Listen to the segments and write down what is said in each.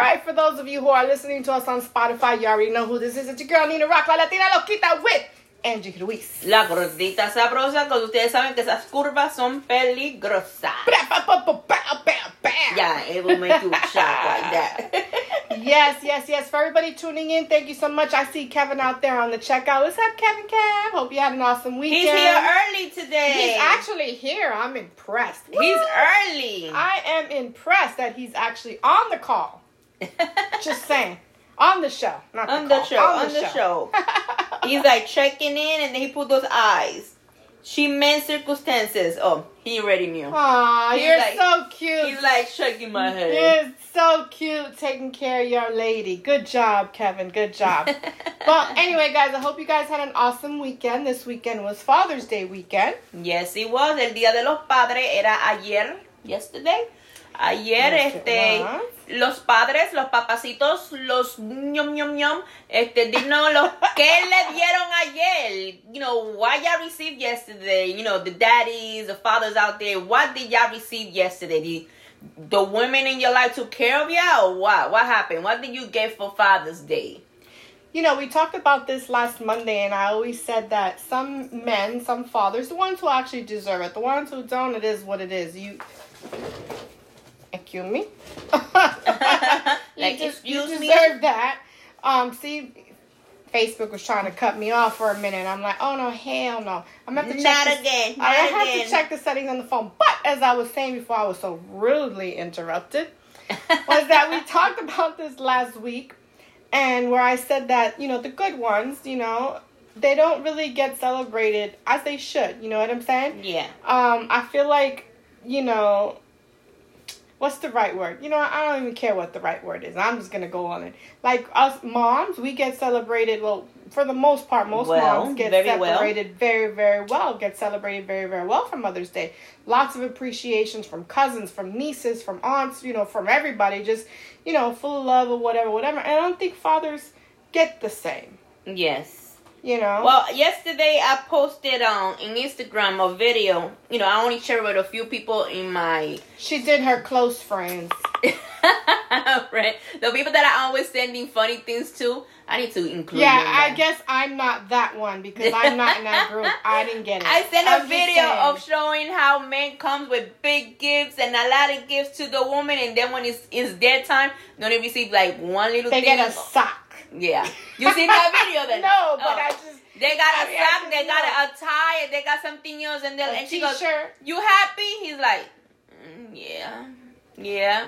All right, for those of you who are listening to us on Spotify, you already know who this is. It's your girl Nina Rock, la Latina Loquita with Angie Ruiz. La gordita sabrosa, cuando ustedes saben que esas curvas son peligrosas. Yeah, it will make you shock like that. Yes, yes, yes. For everybody tuning in, thank you so much. I see Kevin out there on the checkout. What's up, Kevin Kev? Hope you had an awesome weekend. He's here early today. He's actually here. I'm impressed. He's early. I am impressed that he's actually on the call. Just saying. On the show. Not the on the show, on the show. He's like checking in and then he put those eyes. She meant circumstances. Oh, he already knew. Aw, you're like- so cute. He's like shaking my head. You're so cute taking care of your lady. Good job, Kevin. Good job. well, anyway, guys, I hope you guys had an awesome weekend. This weekend was Father's Day weekend. Yes, it was. El Día de los Padres era ayer, yesterday. Ayer, it este, los padres, los papacitos, los ñom ñom ñom, este, dinos los que le dieron ayer. You know, what y'all received yesterday. You know, the daddies, the fathers out there. What did y'all receive yesterday? The, the women in your life took care of y'all, or what? What happened? What did you get for Father's Day? You know, we talked about this last Monday, and I always said that some men, some fathers, the ones who actually deserve it, the ones who don't, it is what it is. You. Excuse me. you, Like, just, you excuse me? deserve that. Um, see, Facebook was trying to cut me off for a minute. I'm like, oh no, hell no. I'm gonna have to check. Not this- again, I have again. to check the settings on the phone. But as I was saying before, I was so rudely interrupted. was that we talked about this last week, and where I said that you know the good ones, you know, they don't really get celebrated as they should. You know what I'm saying? yeah. Um, I feel like you know. What's the right word? You know, I don't even care what the right word is. I'm just gonna go on it. Like us moms, we get celebrated. Well, for the most part, most Well, moms get very well. celebrated very, very well. Get celebrated very, very well for Mother's Day. Lots of appreciations from cousins, from nieces, from aunts. You know, from everybody. Just you know, full of love or whatever, whatever. And I don't think fathers get the same. Yes. You know. Well, yesterday I posted on in Instagram a video. You know, I only shared with a few people in my she did her close friends. right. The people that I always sending funny things to, I need to include. Yeah, in I guess I'm not that one because I'm not in that group. I didn't get it. I sent a I'm video of showing how men comes with big gifts and a lot of gifts to the woman, and then when it's it's their time, they only receive like one little They thing. get a sock. Yeah, you seen that video then? No, but Oh. I just They got a mean, sock, they got know. a, tie, and they got something else, and then and she goes. "You happy?" He's like, "Mm, "Yeah, yeah."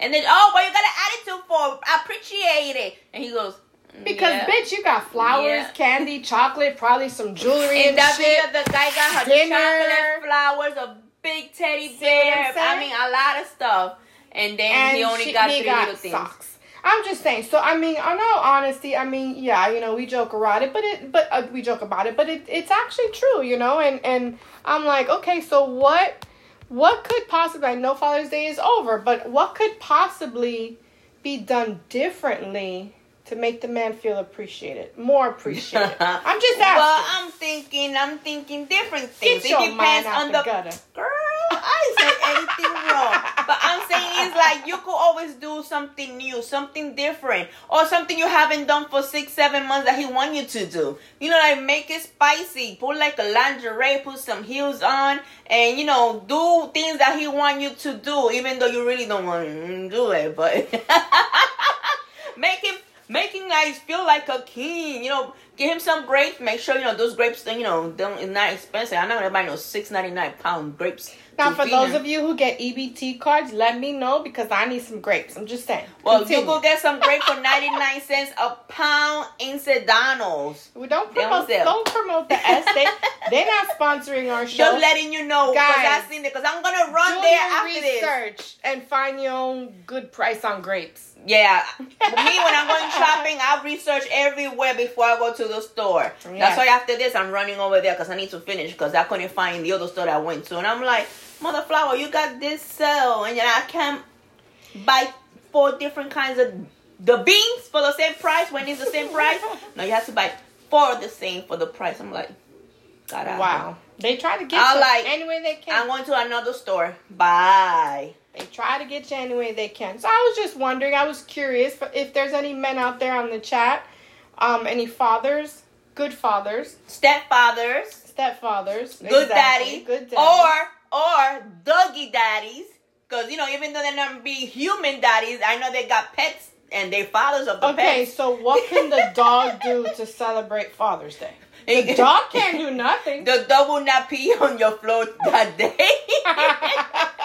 And then, oh, what you got an attitude for? I Appreciate it. And he goes, "Mm, Because yeah." bitch, you got flowers, Yeah. candy, chocolate, probably some jewelry In and that shit. video, the guy got her Dinner. chocolate flowers, a big teddy bear. I mean, a lot of stuff. And then and he only she- got he three got little things. I'm just saying. So I mean, in all honesty, I mean, yeah, you know, we joke around it, but it, but uh, we joke about it, but it, it's actually true, you know. And and I'm like, okay, so what, what could possibly? I know Father's Day is over, but what could possibly be done differently to make the man feel appreciated, more appreciated? I'm just asking. Well, I'm thinking, I'm thinking different things. Get your it mind depends out on the the gutter. girl. I didn't say anything wrong, but saying it's like you could always do something new, something different, or something you haven't done for six, seven months that he want you to do. You know, like make it spicy. Put like a lingerie, put some heels on, and you know, do things that he want you to do, even though you really don't want to do it. But make him making guys feel like a king. You know, give him some grapes. Make sure you know those grapes. You know, don't it's not expensive. I'm not gonna buy no six ninety nine pound grapes. Now, for those of you who get EBT cards, let me know because I need some grapes. I'm just saying. well, Continue. you could get some grapes for ninety nine cents a pound in Sedanos. We don't promote. don't. Don't promote the S. They they're not sponsoring our show. Just letting you know, Guys, I seen it. Because I'm gonna run there after this. research and find your own good price on grapes. Yeah, me when I'm going shopping, I research everywhere before I go to the store. Yes. That's why after this, I'm running over there because I need to finish because I couldn't find the other store that I went to, and I'm like, Mother Flower, you got this sale, and then I can't buy four different kinds of the beans for the same price when it's the same price. No, you have to buy four of the same for the price. I'm like, God, Wow, they try to get I like- any way they can. I'm going to another store. Bye. They try to get you any way they can. So I was just wondering, I was curious if there's any men out there on the chat, um, any fathers, good fathers, Stepfathers, stepfathers, good exactly, daddy, good daddy. or or doggy daddies. Because you know, even though they're not be human daddies, I know they got pets and they're fathers of the Okay, pets. so what can the dog do to celebrate Father's Day? The dog can't do nothing. The dog will not pee on your floor that day.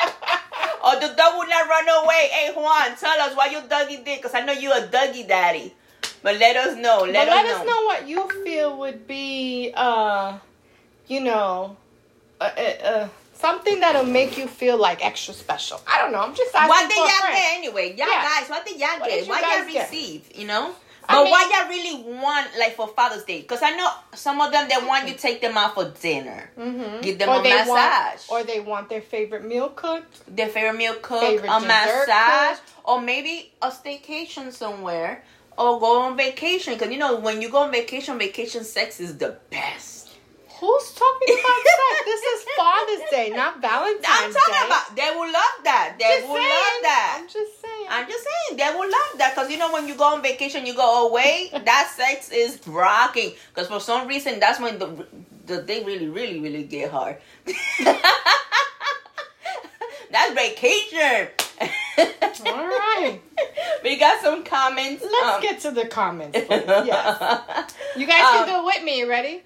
the dog will not run away. Hey Juan, tell us why you doggy did, because I know you a doggy daddy. But let us know. Let, but us, let know. us know what you feel would be, uh, you know, uh, uh, uh, something that'll make you feel like extra special. I don't know. I'm just asking What did y'all get anyway? Y'all Yeah. guys, what did y'all get? What y'all get? receive? You know? I But mean- what y'all really want, like for Father's Day? Because I know some of them they want you take them out for dinner, Mhm. give them or a they massage, Want, or they want their favorite meal cooked. their favorite meal cooked, Favorite a massage, cook. or maybe a staycation somewhere, or go on vacation. Because you know when you go on vacation, vacation sex is the best. Who's talking about sex? This is Father's Day, not Valentine's Day. I'm Day. talking about they will love that. They Just will saying. love that. I'm just saying. I'm just saying they will love that because you know when you go on vacation, you go away. that sex is rocking because for some reason that's when the the day really, really, really get hard. that's vacation. All right. We got some comments. Let's um, get to the comments, please. Yes. You guys can Um, do it with me. Ready?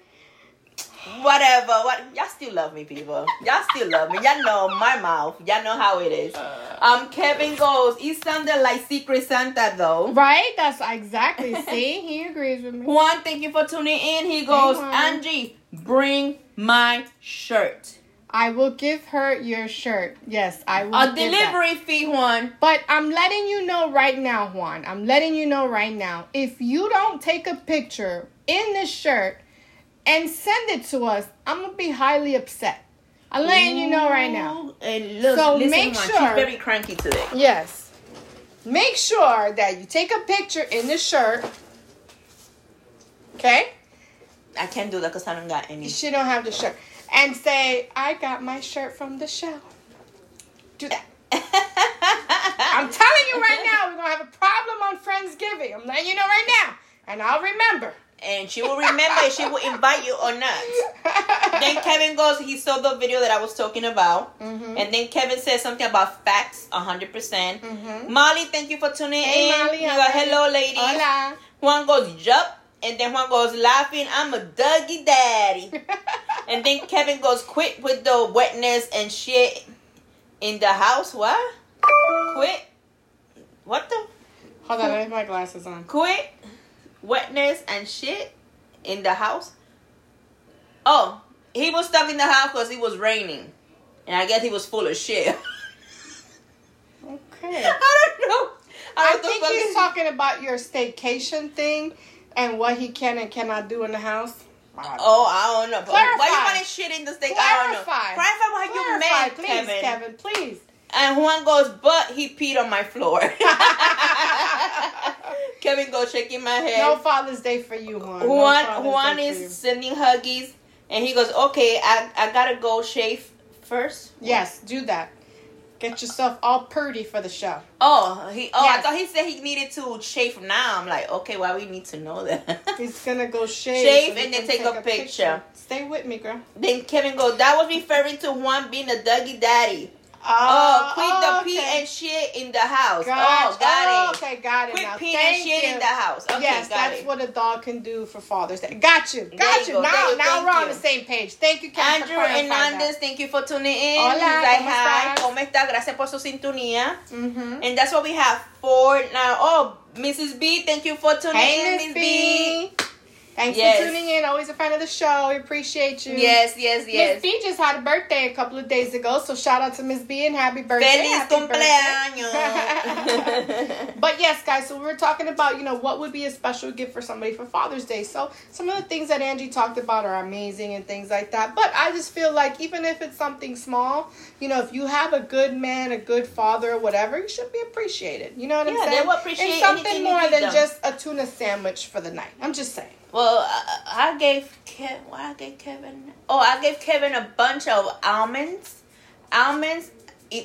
Whatever. What y'all still love me, people. Y'all still love me. Y'all know my mouth. Y'all know how it is. Um, Kevin goes. He sounded like Secret Santa though. Right? That's exactly. See, he agrees with me. Juan, thank you for tuning in. He goes, Juan. Angie, bring my shirt. I will give her your shirt. Yes, I will. A give that. delivery fee, Juan. But I'm letting you know right now, Juan. I'm letting you know right now. If you don't take a picture in this shirt and send it to us, I'm gonna be highly upset. I'm letting you know right now. Ooh, And look, So listen, make sure- she's very cranky today. Yes. Make sure that you take a picture in the shirt. Okay? I can't do that because I don't got any. She don't have the shirt. And say, I got my shirt from the show. Do that. I'm telling you right now, we're gonna have a problem on Friendsgiving. I'm letting you know right now. And I'll remember. And she will remember if she will invite you or not. then Kevin goes, he saw the video that I was talking about. Mhm. And then Kevin says something about facts, 100%. percent Mhm. Molly, thank you for tuning Hey, in. Molly, hello, ladies. Hola. Juan goes, yup. And then Juan goes, laughing, I'm a doggy daddy. and then Kevin goes, quit with the wetness and shit in the house. What? Quit? What the? Hold on, I have my glasses on. Quit wetness and shit in the house. Oh, he was stuck in the house because it was raining. And I guess he was full of shit. Okay. I don't know. I don't think he's fuck talking about your staycation thing and what he can and cannot do in the house. Oh, I don't know. Clarify. Why you want to shit in the steak? I don't know. Clarify. Clarify what you Clarify, meant, please, Kevin. Kevin, please. And Juan goes, but he peed on my floor. Kevin goes shaking my head. No Father's Day for you, Juan. Juan Father's Juan Day is sending huggies, and he goes, okay, I I gotta go shave first. Yes, do that. Get yourself all purdy for the show. Oh, he. Oh, I thought he said he needed to shave now. I'm like, okay, why we need to know that? He's gonna go shave. Shave he and then can take a picture. Stay with me, girl. then Kevin goes, that was referring to Juan being a doggy daddy. Oh, quit the pee okay. and shit in the house. Oh, got Oh, it. Okay, got it Quit now. and Thank shit you. in the house. Okay, yes, that's it. what a dog can do for Father's Day. Got you. Got you you. go. Now, you- now thank we're on you. the same page. Thank you, Kevin, Andrew Hernandez, thank you for tuning in. Hola, like, ¿cómo hi, ¿cómo está? Gracias por su sintonía. Mm-hmm. And that's what we have for now. Oh, Mrs. B, thank you for tuning Hey, in, Miss B. B. Thanks Yes. for tuning in. Always a fan of the show. We appreciate you. Yes, yes, yes. Miss. B just had a birthday a couple of days ago, so shout out to Miss B and happy birthday. Feliz happy cumpleaños. But yes, guys, so we were talking about, you know, what would be a special gift for somebody for Father's Day. So some of the things that Angie talked about are amazing and things like that. But I just feel like even if it's something small, you know, if you have a good man, a good father, or whatever, you should be appreciated. You know what I'm Yeah, they saying? will appreciate and something anything more than them. just a tuna sandwich for the night. I'm just saying. Well, I, gave Kevin, what I gave Kevin? Oh, I gave Kevin a bunch of almonds. Almonds,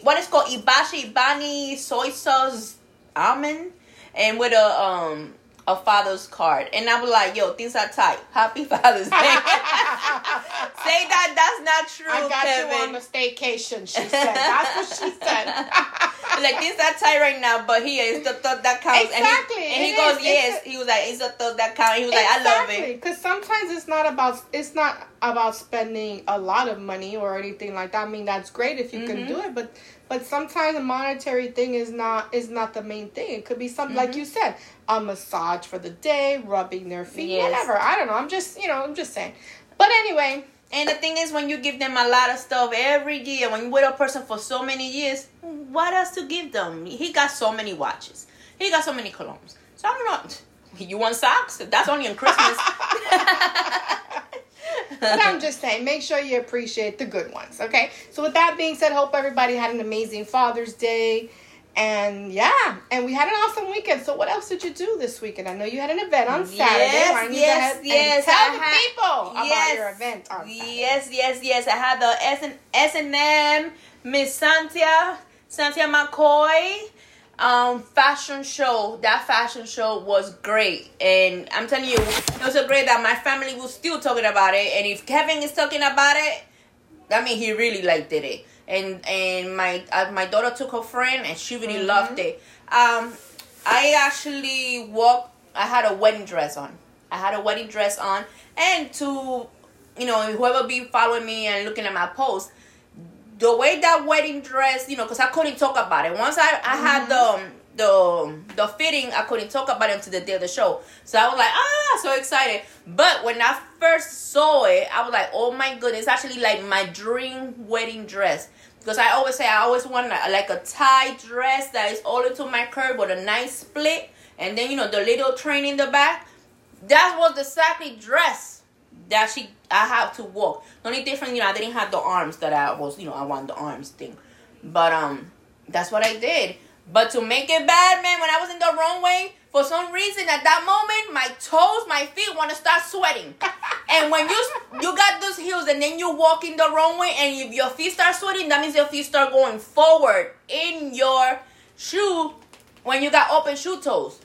what is called Ibashi Ibani soy sauce almond, and with a um a father's card. And I was like, yo, things are tight. Happy Father's Day. Say that that's not true, I got Kevin. you on the staycation. She said. That's what she said. like things are tight right now, but here is the thought that counts. Exactly, And he, and he goes, is. yes. A- he was like, it's the thought that counts. He was like, I love it. Because sometimes it's not about it's not about spending a lot of money or anything like that. I mean, that's great if you can Mhm. do it, but but sometimes a monetary thing is not is not the main thing. It could be something like Mhm. you said, a massage for the day, rubbing their feet, Yes. whatever. I don't know. I'm just you know I'm just saying. But anyway, And the thing is, when you give them a lot of stuff every year, when you're with a person for so many years, what else to give them? He got so many watches. He got so many colognes. So I don't know. You want socks? That's only on Christmas. but I'm just saying, make sure you appreciate the good ones. Okay. So with that being said, hope everybody had an amazing Father's Day. And yeah, and we had an awesome weekend. So what else did you do this weekend? I know you had an event on Saturday. Yes, Why yes, go ahead and yes, Tell I the had- people about your event on Saturday. Yes, yes, yes. I had the S and S and M Miss Santia Santia McCoy um fashion show. That fashion show was great, and I'm telling you, it was so great that my family was still talking about it. And if Kevin is talking about it, I mean, he really liked it. And and my uh, my daughter took her friend, and she really Mhm. loved it. Um, I actually walked. I had a wedding dress on. I had a wedding dress on, and to you know whoever be following me and looking at my post, the way that wedding dress, you know, because I couldn't talk about it. Once I I had the um, the the fitting, I couldn't talk about it until the day of the show. So I was like, ah, so excited. But when I first saw it, I was like, oh my goodness, it's actually like my dream wedding dress. Because I always say I always want a- like a tie dress that is all into my curve with a nice split, and then you know the little train in the back. That was the exactly dress that she I have to walk. The only difference, you know, I didn't have the arms that I was, you know, I want the arms thing. But um that's what I did. But to make it bad, man, when I was in the wrong way, for some reason at that moment, my toes, my feet want to start sweating. and when you you got those heels and then you walk in the wrong way and if your feet start sweating, that means your feet start going forward in your shoe when you got open shoe toes.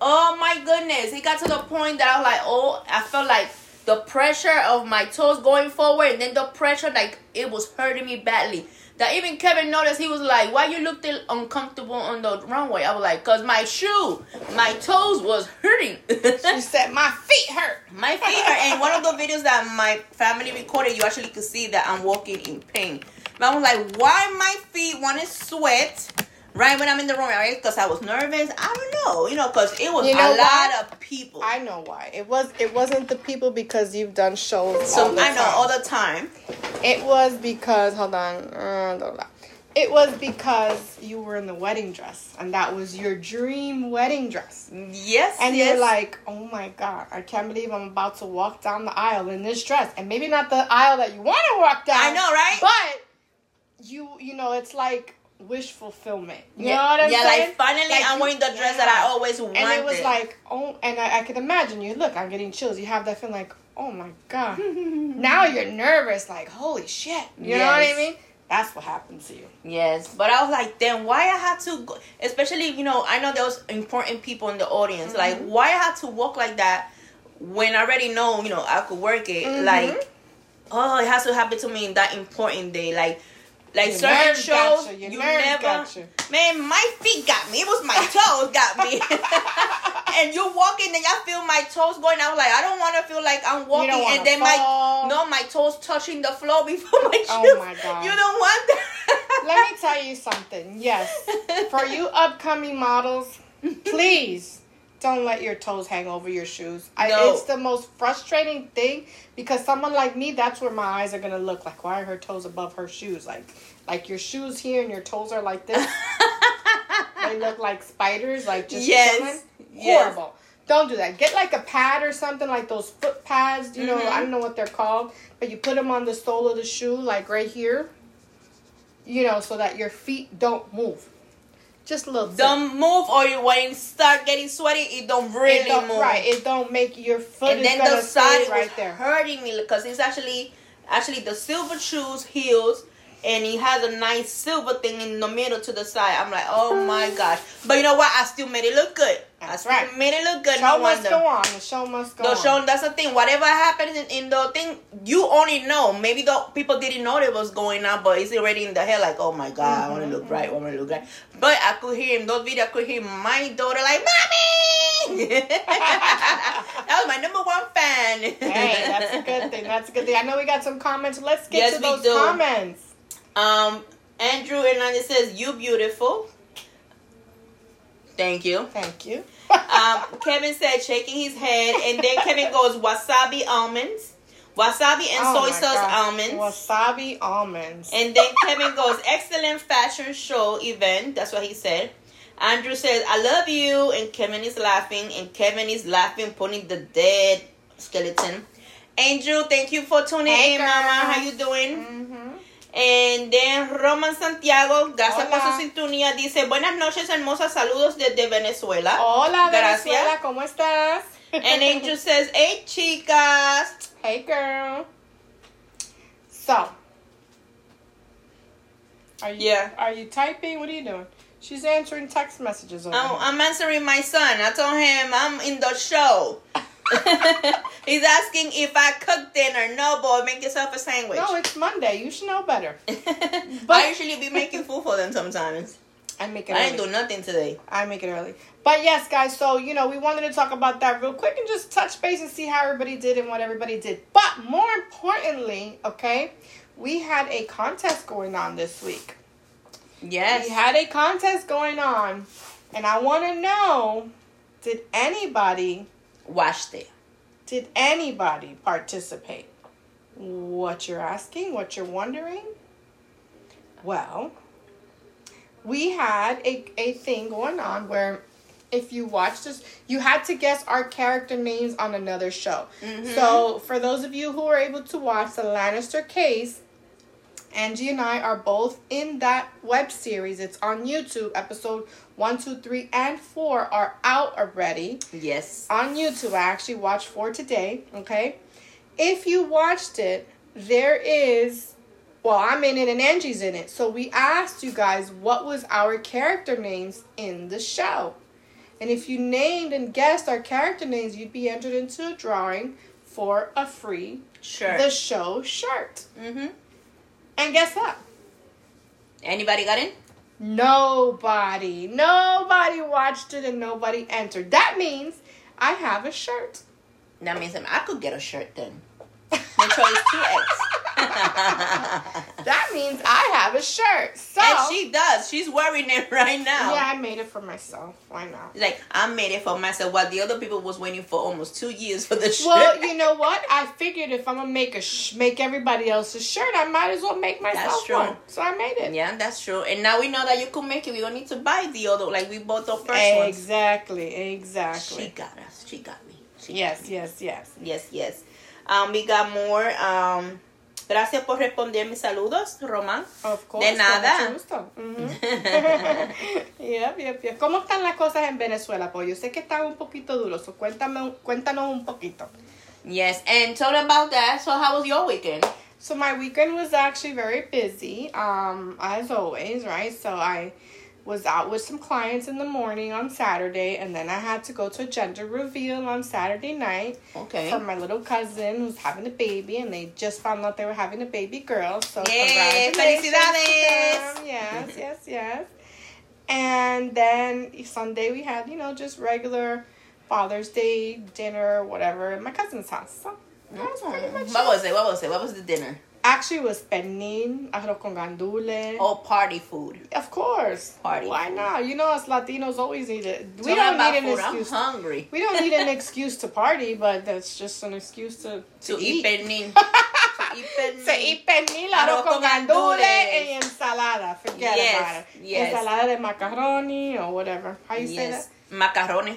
Oh my goodness. It got to the point that I was like, oh, I felt like the pressure of my toes going forward and then the pressure, like, it was hurting me badly. That even Kevin noticed, he was like, why you looked uncomfortable on the runway? I was like, because my shoe, my toes was hurting. She said my feet hurt. my feet hurt. And one of the videos that my family recorded, you actually could see that I'm walking in pain. But I was like, why my feet want to sweat right when I'm in the room? Right? Because I was nervous. I don't know. You know, because it was You know a lot of people. I know why. It was it wasn't the people because you've done shows. so all the I know time. all the time. It was because hold on, uh, blah, blah. it was because you were in the wedding dress, and that was your dream wedding dress. Yes. And yes. you're like, oh my god, I can't believe I'm about to walk down the aisle in this dress, and maybe not the aisle that you want to walk down. I know, right? But you, you know, it's like wish fulfillment. You yeah, know what I'm yeah, saying? like finally Like, I'm wearing the dress that I always wanted. And it was like, oh, and I, I could imagine you. Look, I'm getting chills. You have that feeling like, oh my god. now you're nervous, like holy shit. You know what I mean? That's what happened to you. Yes, but I was like, then why I had to, go, especially you know, I know there was important people in the audience. Like, Mm-hmm. why I had to walk like that when I already know, you know, I could work it. Mhm. Like, oh, it has to happen to me in that important day. Like, like Your certain shows, you. Your you nerves never. got you. Man, my feet got me. It was my toes got me. and you walking and y'all feel my toes going. I was like, I don't want to feel like I'm walking and then fall. my no, my toes touching the floor before my oh shoes. Oh my God. You don't want that. Let me tell you something. Yes, for you upcoming models, please don't let your toes hang over your shoes. I, No. it's the most frustrating thing because someone like me, that's where my eyes are gonna look like. Why are her toes above her shoes? Like, like your shoes here and your toes are like this. they look like spiders, like just Yes. Horrible. Don't do that. Get like a pad or something like those foot pads. You know, Mhm. I don't know what they're called, but you put them on the sole of the shoe, like right here. You know, so that your feet don't move. Just a little. tip. don't move or you, when it start getting sweaty, it don't really it don't, move. Right. It don't make your foot and then the side right there. hurting me because it's actually actually the silver shoes heels and he has a nice silver thing in the middle to the side. I'm like, oh my gosh! But you know what? I still made it look good. That's I still right. made it look good. Show no must wonder. go on. The show must go The on. show, that's the thing. Whatever happens in, in the thing, you only know. Maybe the people didn't know it was going on, but it's already in the head. Like, oh my god, I want to look mm-hmm. right. I want to look right. But I could hear him. those videos. I could hear my daughter like, "Mommy!" that was my number one fan. Hey, that's a good thing. That's a good thing. I know we got some comments. Let's get Yes, to those do. comments. Um, Andrew Hernandez says, "You beautiful." Thank you. Thank you. Um, Kevin said, shaking his head, and then Kevin goes, "Wasabi almonds, wasabi and Oh soy sauce God. almonds." Wasabi almonds. And then Kevin goes, excellent fashion show event. That's what he said. Andrew says, I love you. And Kevin is laughing. And Kevin is laughing, putting the dead skeleton. Angel, thank you for tuning Hey, in, girl. mama. How you doing? Mhm. And then Roman Santiago, gracias por Hola. su sintonía. Dice, buenas noches, hermosas. Saludos desde Venezuela. Hola, Gracias. Venezuela. ¿Cómo estás? And Angel says, hey, chicas. Hey, girl. So, are you Yeah. are you typing? What are you doing? She's answering text messages over here. I'm answering my son. I told him I'm in the show. He's asking if I cook dinner. No, boy, make yourself a sandwich. No, it's Monday. You should know better. I usually be making food for them sometimes. I make it. I early. didn't do nothing today. I make it early. But yes, guys, so you know, we wanted to talk about that real quick and just touch base and see how everybody did and what everybody did. But more importantly, okay, we had a contest going on this week. Yes. We had a contest going on, and I want to know did anybody Washed it. did anybody participate? What you're asking, what you're wondering? Well, we had a, a thing going on where if you watched this, you had to guess our character names on another show. Mhm. So, for those of you who were able to watch the Lannister case, Angie and I are both in that web series. It's on YouTube. Episode one, two, three, and 4 are out already Yes. on YouTube. I actually watched four today. Okay. If you watched it, there is, well, I'm in it and Angie's in it. So we asked you guys what was our character names in the show. And if you named and guessed our character names, you'd be entered into a drawing for a free Sure. The Show shirt. mm-hmm. And guess what? Anybody got in? Nobody, nobody watched it and nobody entered. That means I have a shirt. That means I could get a shirt then. The choice two X. That means I have a shirt. So and she does. She's wearing it right now. yeah, I made it for myself. Why not? Like I made it for myself, while the other people was waiting for almost two years for the shirt. Well, you know what? I figured if I'm gonna make a sh- make everybody else's shirt, I might as well make myself That's true. one. So I made it. yeah, that's true. And now we know that you can make it. We don't need to buy the other. Like we bought the first one. Exactly. Exactly. She got us. She got me. She Yes. got me. Yes. Yes. Yes, yes. Um, we got more. Um, gracias por responder mis saludos, Román. Of course. De con nada. mucho gusto. Yep. ¿Cómo están las cosas en Venezuela? Pues yo sé que están un poquito duros. So cuéntame, cuéntanos un poquito. Yes, and talk about that. So, how was your weekend? So my weekend was actually very busy, um, as always, right? So I was out with some clients in the morning on Saturday, and then I had to go to a gender reveal on Saturday night Okay. for my little cousin who's having a baby, and they just found out they were having a baby girl. So Yay, felicidades. Yes, yes, yes. And then Sunday we had, you know, just regular Father's Day dinner, whatever, at my cousin's house. So that was pretty much What was it? What was it? What was the dinner? Actually, was pernil, arroz con gandules. Oh, party food. Of course. Party Why food. not? You know, us Latinos always need it. We Talking don't need an food, I'm excuse. hungry. We don't need an excuse to party, but that's just an excuse to, To, to, eat eat. pernil. to eat pernil. Se eat pernil, Arroz con gandules, and ensalada. Forget Yes, about it. yes. Ensalada de macaroni or whatever. How you say that? Yes. Macarrones.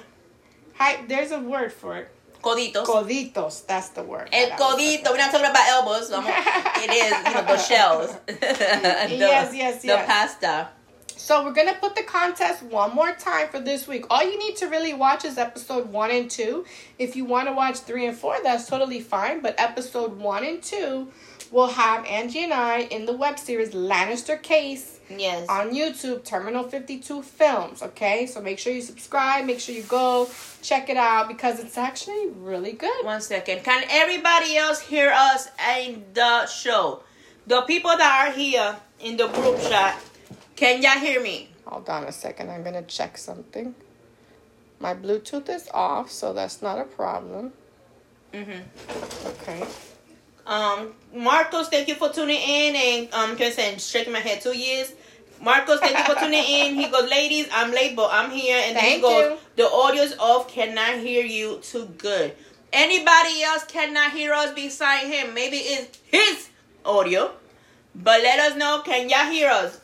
Hi, there's a word for it. Coditos. Coditos. That's the word. El that I was looking codito. We're not talking about elbows. It is, you know, the shells. the, Yes, yes, The pasta. So we're gonna put the contest one more time for this week. All you need to really watch is episode one and two. If you want to watch three and four, that's totally fine. But episode one and two we'll have Angie and I in the web series Lannister Case Yes. on YouTube, Terminal 52 Films. Okay, so make sure you subscribe, make sure you go check it out because it's actually really good. One second. Can everybody else hear us in the show? The people that are here in the group chat, can y'all hear me? Hold on a second, I'm gonna check something. My Bluetooth is off, so that's not a problem. Mm-hmm. Okay. Um, Marcos, thank you for tuning in, and um, can say shaking my head two years. Marcos, thank you for tuning in. He goes, ladies, I'm late, but I'm here. And then he goes, you. the audio's off, cannot hear you too good. Anybody else cannot hear us beside him? Maybe it's his audio, but let us know. Can y'all hear us?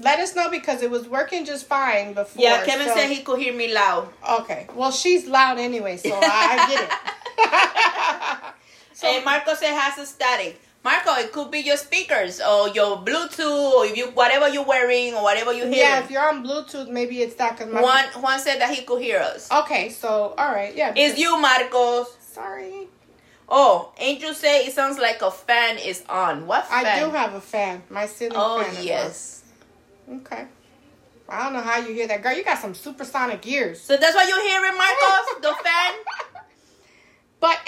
Let us know because it was working just fine before. Yeah, Kevin so- said he could hear me loud. Okay. Well, she's loud anyway, so I, I get it. so, and Marco said has a static. Marco, it could be your speakers or your Bluetooth or if you whatever you're wearing or whatever you hear. yeah, if you're on Bluetooth, maybe it's that because my. Juan Juan said that he could hear us. Okay, so all right, yeah. It's you, Marcos. Sorry. Oh, Angel say it sounds like a fan is on. What fan? I do have a fan. My ceiling Oh fan. is yes. Okay. I don't know how you hear that, girl. You got some supersonic ears. So that's why you're hearing Marcos, the fan.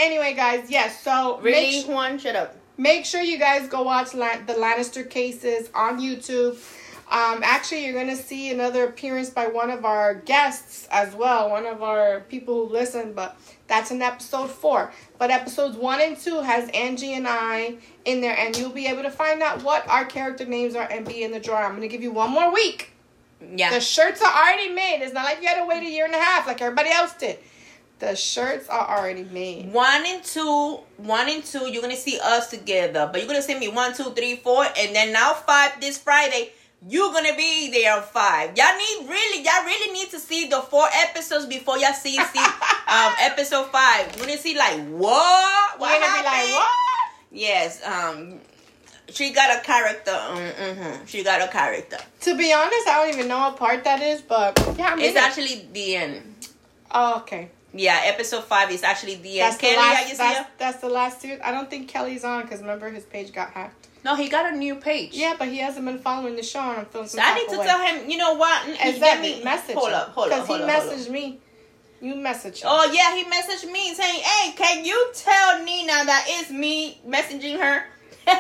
Anyway, guys, yes. so Really, shut up. make sure you guys go watch Lan- the Lannister cases on YouTube. Um, actually, you're gonna see another appearance by one of our guests as well, one of our people who listen. But that's in episode four. But episodes one and two has Angie and I in there, and you'll be able to find out what our character names are and be in the drawer. I'm gonna give you one more week. Yeah. The shirts are already made. It's not like you had to wait a year and a half like everybody else did. The shirts are already made. One and two, one and two, you're gonna see us together. But you're gonna see me one, two, three, four, and then now five this Friday. You're gonna be there on five. Y'all need really, y'all really need to see the four episodes before y'all see see um episode five. You're gonna see like what? What be like, happened? what? Yes, um, she got a character. Um, hmm She got a character. To be honest, I don't even know what part that is, but yeah, I mean, It's actually the end. oh, okay. Yeah, episode five is actually the end. That's the Kelly, how last. you see That's, her? that's the last two. I don't think Kelly's on because remember his page got hacked. No, he got a new page. Yeah, but he hasn't been following the show, and I'm feeling some So I need to way. tell him, you know what? Let that me me message? Hold up, hold up, Because he hold up, hold messaged me. You messaged him. Oh yeah, he messaged me saying, "Hey, can you tell Nina that it's me messaging her?"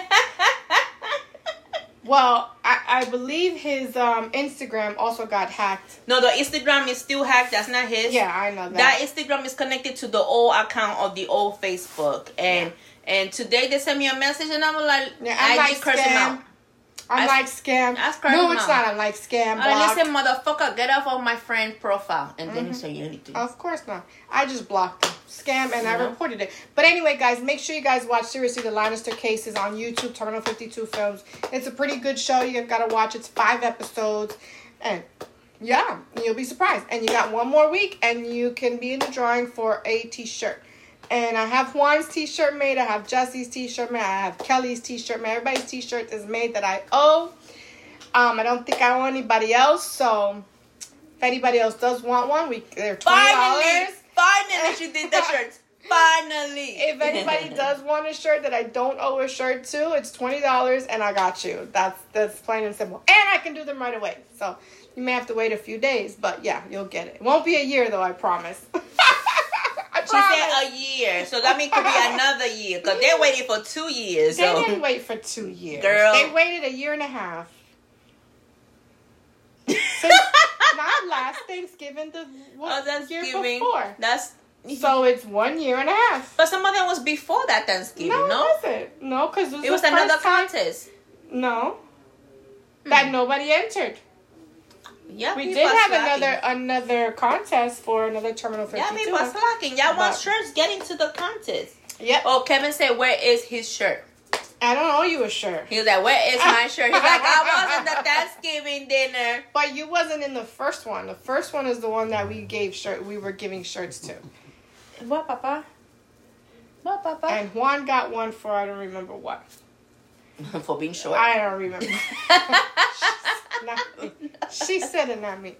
Well, I, I believe his um Instagram also got hacked. no, the Instagram is still hacked. That's not his. Yeah, I know that. That Instagram is connected to the old account of the old Facebook, and and today they sent me a message, and I was like, Yeah, I I'm like did curse him scam. out. I'm I- like scam. I No, it's out. not. I'm like scam. I blocked. listen, motherfucker, get off of my friend profile, and Mm-hmm. then he say anything. Of course not. I just blocked them. Scam and I reported it. But anyway, guys, make sure you guys watch seriously the Lannister cases on YouTube, Terminal 52 Films. It's a pretty good show. You have gotta watch. It's five episodes. And yeah, you'll be surprised. And you got one more week and you can be in the drawing for a t-shirt. And I have Juan's t-shirt made. I have Jesse's t-shirt made. I have Kelly's t-shirt made. Everybody's t-shirt is made that I owe. Um, I don't think I owe anybody else. So if anybody else does want one, we they're twenty Finally, dollars. Finally, she did the shirts. Finally. If anybody does want a shirt that I don't owe a shirt to, it's twenty dollars, and I got you. That's that's plain and simple. And I can do them right away. So you may have to wait a few days, but yeah, you'll get it. It won't be a year though, I promise. I She said a year, so that means could be another year because they're waiting for two years. They So didn't wait for two years. Girl. They waited a year and a half. Since not last Thanksgiving, the what, oh, that's year giving. before. That's So it's one year and a half. but some of them was before that Thanksgiving. no, No, it wasn't. No, because it was another contest. No, hmm. that nobody entered. Yeah, We did have slacking. another another contest for another Terminal Yeah, 52. people are slacking. Y'all want shirts? Get into the contest. Yep. Oh, Kevin said, "Where is his shirt?" I don't owe you a shirt. He was like, "Where is my shirt?" He's like, "I was at the Thanksgiving dinner." But you wasn't in the first one. The first one is the one that we gave shirt. We were giving shirts to, What, Papa? What, Papa? and Juan got one for I don't remember what. for being short. I don't remember. Not me. She said it, not me.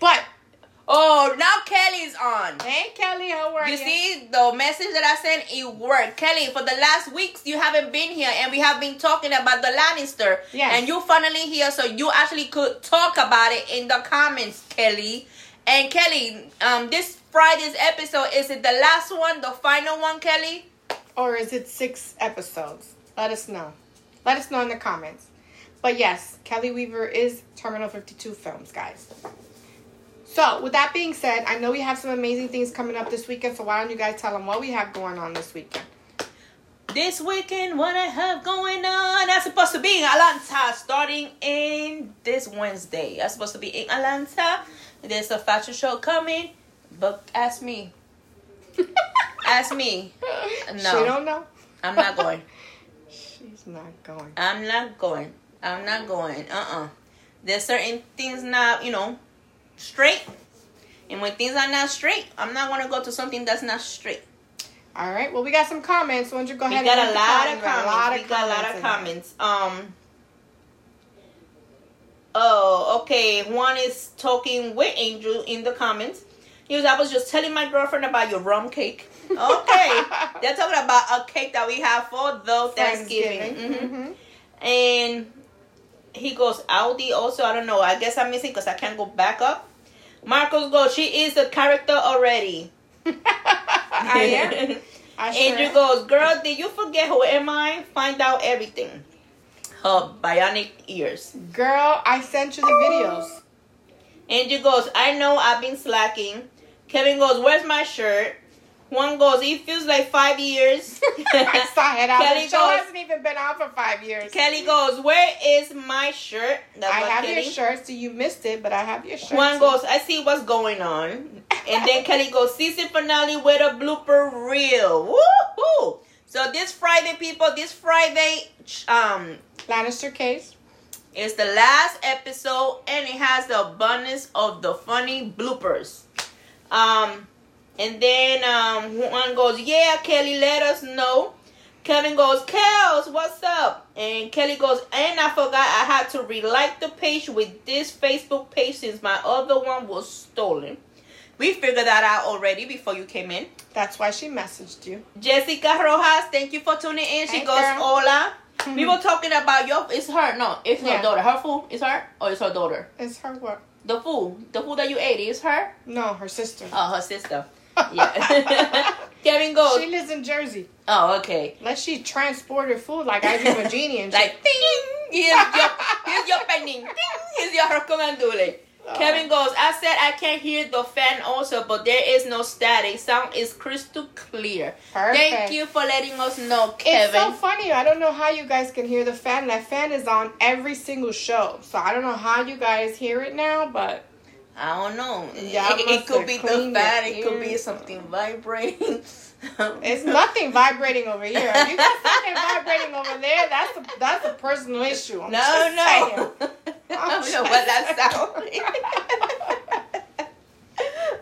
But Oh, now Kelly's on. Hey Kelly, how are you? You see the message that I sent? It worked. Kelly, for the last weeks you haven't been here and we have been talking about the Lannister. Yes. And you finally here so you actually could talk about it in the comments, Kelly. And Kelly, um this Friday's episode, is it the last one, the final one, Kelly? Or is it six episodes? Let us know. Let us know in the comments. But yes, Kelly Weaver is Terminal 52 Films, guys. So, with that being said, I know we have some amazing things coming up this weekend, so why don't you guys tell them what we have going on this weekend? This weekend, what I have going on? That's supposed to be in Atlanta starting in this Wednesday. That's supposed to be in Atlanta. There's a fashion show coming, but ask me. ask me. She No, don't know. I'm not going. She's not going. I'm not going. I'm not going. Uh uh There's certain things now, you know, straight. And when things are not straight, I'm not going to go to something that's not straight. All right. Well, we got some comments. Why don't you go We ahead got and a read the lot of comments? comments. We got a lot of comments. Um. Oh, okay. One is talking with Angel in the comments. He was. I was just telling my girlfriend about your rum cake. Okay, they're talking about a cake that we have for the Thanksgiving. Mhm. Mhm. And he goes Audi. Also, I don't know. I guess I'm missing because I can't go back up. Marcos goes. She is a character already. I am. I Andrew goes, Girl, did you forget who am I? Find out everything. Her bionic ears. Girl, I sent you the videos. Andrew goes, I know I've been slacking. Kevin goes, Where's my shirt? Juan goes, It feels like five years. I saw it. Kelly the show goes- hasn't even been out for five years. Kelly goes, Where is my shirt? That's I have Kelly. your shirt, so you missed it, but I have your shirt. Too. goes, I see what's going on. And then Kelly goes, season finale with a blooper reel. Woohoo! So this Friday, people, this Friday, um, Lannister case. It's the last episode and it has the abundance of the funny bloopers. Um and then um one goes, Yeah, Kelly, let us know. Kevin goes, Kels, what's up? And Kelly goes, and I forgot I had to relight the page with this Facebook page since my other one was stolen. We figured that out already before you came in. That's why she messaged you. Jessica Rojas, thank you for tuning in. She Hey, goes, girl. Hola. Mhm. We were talking about your. It's her. No, it's her daughter. Her food is her, or it's her daughter. It's her what? The food, the food that you ate is her. No, her sister. Oh, her sister. Yeah. Kevin goes. She lives in Jersey. oh, okay. Let she transported food like I do a genie and. Like, ding. Here's your, here's your pending. Ding. Here's your recomendule. Oh. Kevin goes. I said I can't hear the fan also, but there is no static. Sound is crystal clear. Perfect. Thank you for letting us know, Kevin. It's so funny. I don't know how you guys can hear the fan. That fan is on every single show. So I don't know how you guys hear it now, but I don't know. It, it could be the your It could be something vibrating. it's nothing vibrating over here. If you got something vibrating over there, that's a that's a personal issue. I'm No, just no. saying. I don't know what that sounds.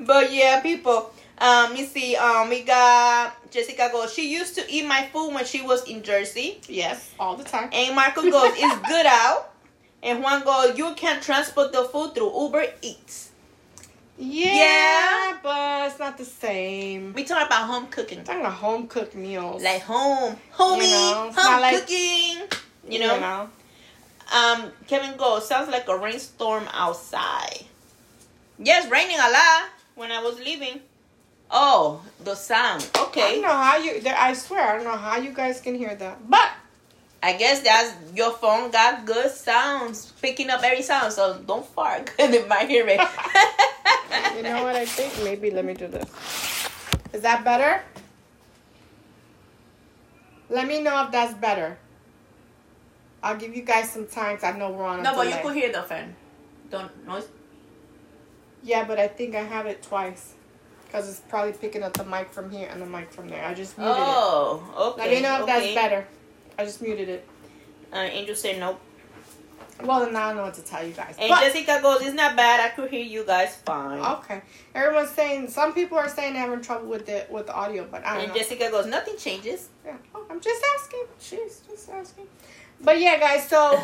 but yeah, people. Um, you see, um, we got Jessica goes. She used to eat my food when she was in Jersey. Yes, all the time. And Marco goes, "It's good out." And Juan goes, "You can transport the food through Uber Eats." Yeah, Yeah. but it's not the same. We talk about home cooking, I'm talking about home cooked meals. like home, homey, You know, home like- cooking. You know? Um, Kevin goes, sounds like a rainstorm outside. Yes, raining a lot when I was leaving. Oh, the sound. Okay. I don't know how you. I swear, I don't know how you guys can hear that. But I guess that's your phone got good sounds, picking up every sound, so don't fart because it might hear it. you know what I think? Maybe let me do this. Is that better? Let me know if that's better. I'll give you guys some time 'cause I know we're on a No, but you could hear the fan. Don't noise. Yeah, but I think I have it twice. Because it's probably picking up the mic from here and the mic from there. I just muted Oh, it. Oh, okay. Let me know if okay. that's better. I just muted it. Uh, Angel said nope. Well, then I don't know what to tell you guys. And But- Jessica goes, it's not bad. I could hear you guys fine. Okay. Everyone's saying some people are saying they're having trouble with the with the audio, but I don't know. And know. Jessica goes, nothing changes. Yeah. Oh, I'm just asking. Jeez, just asking. But yeah, guys. So,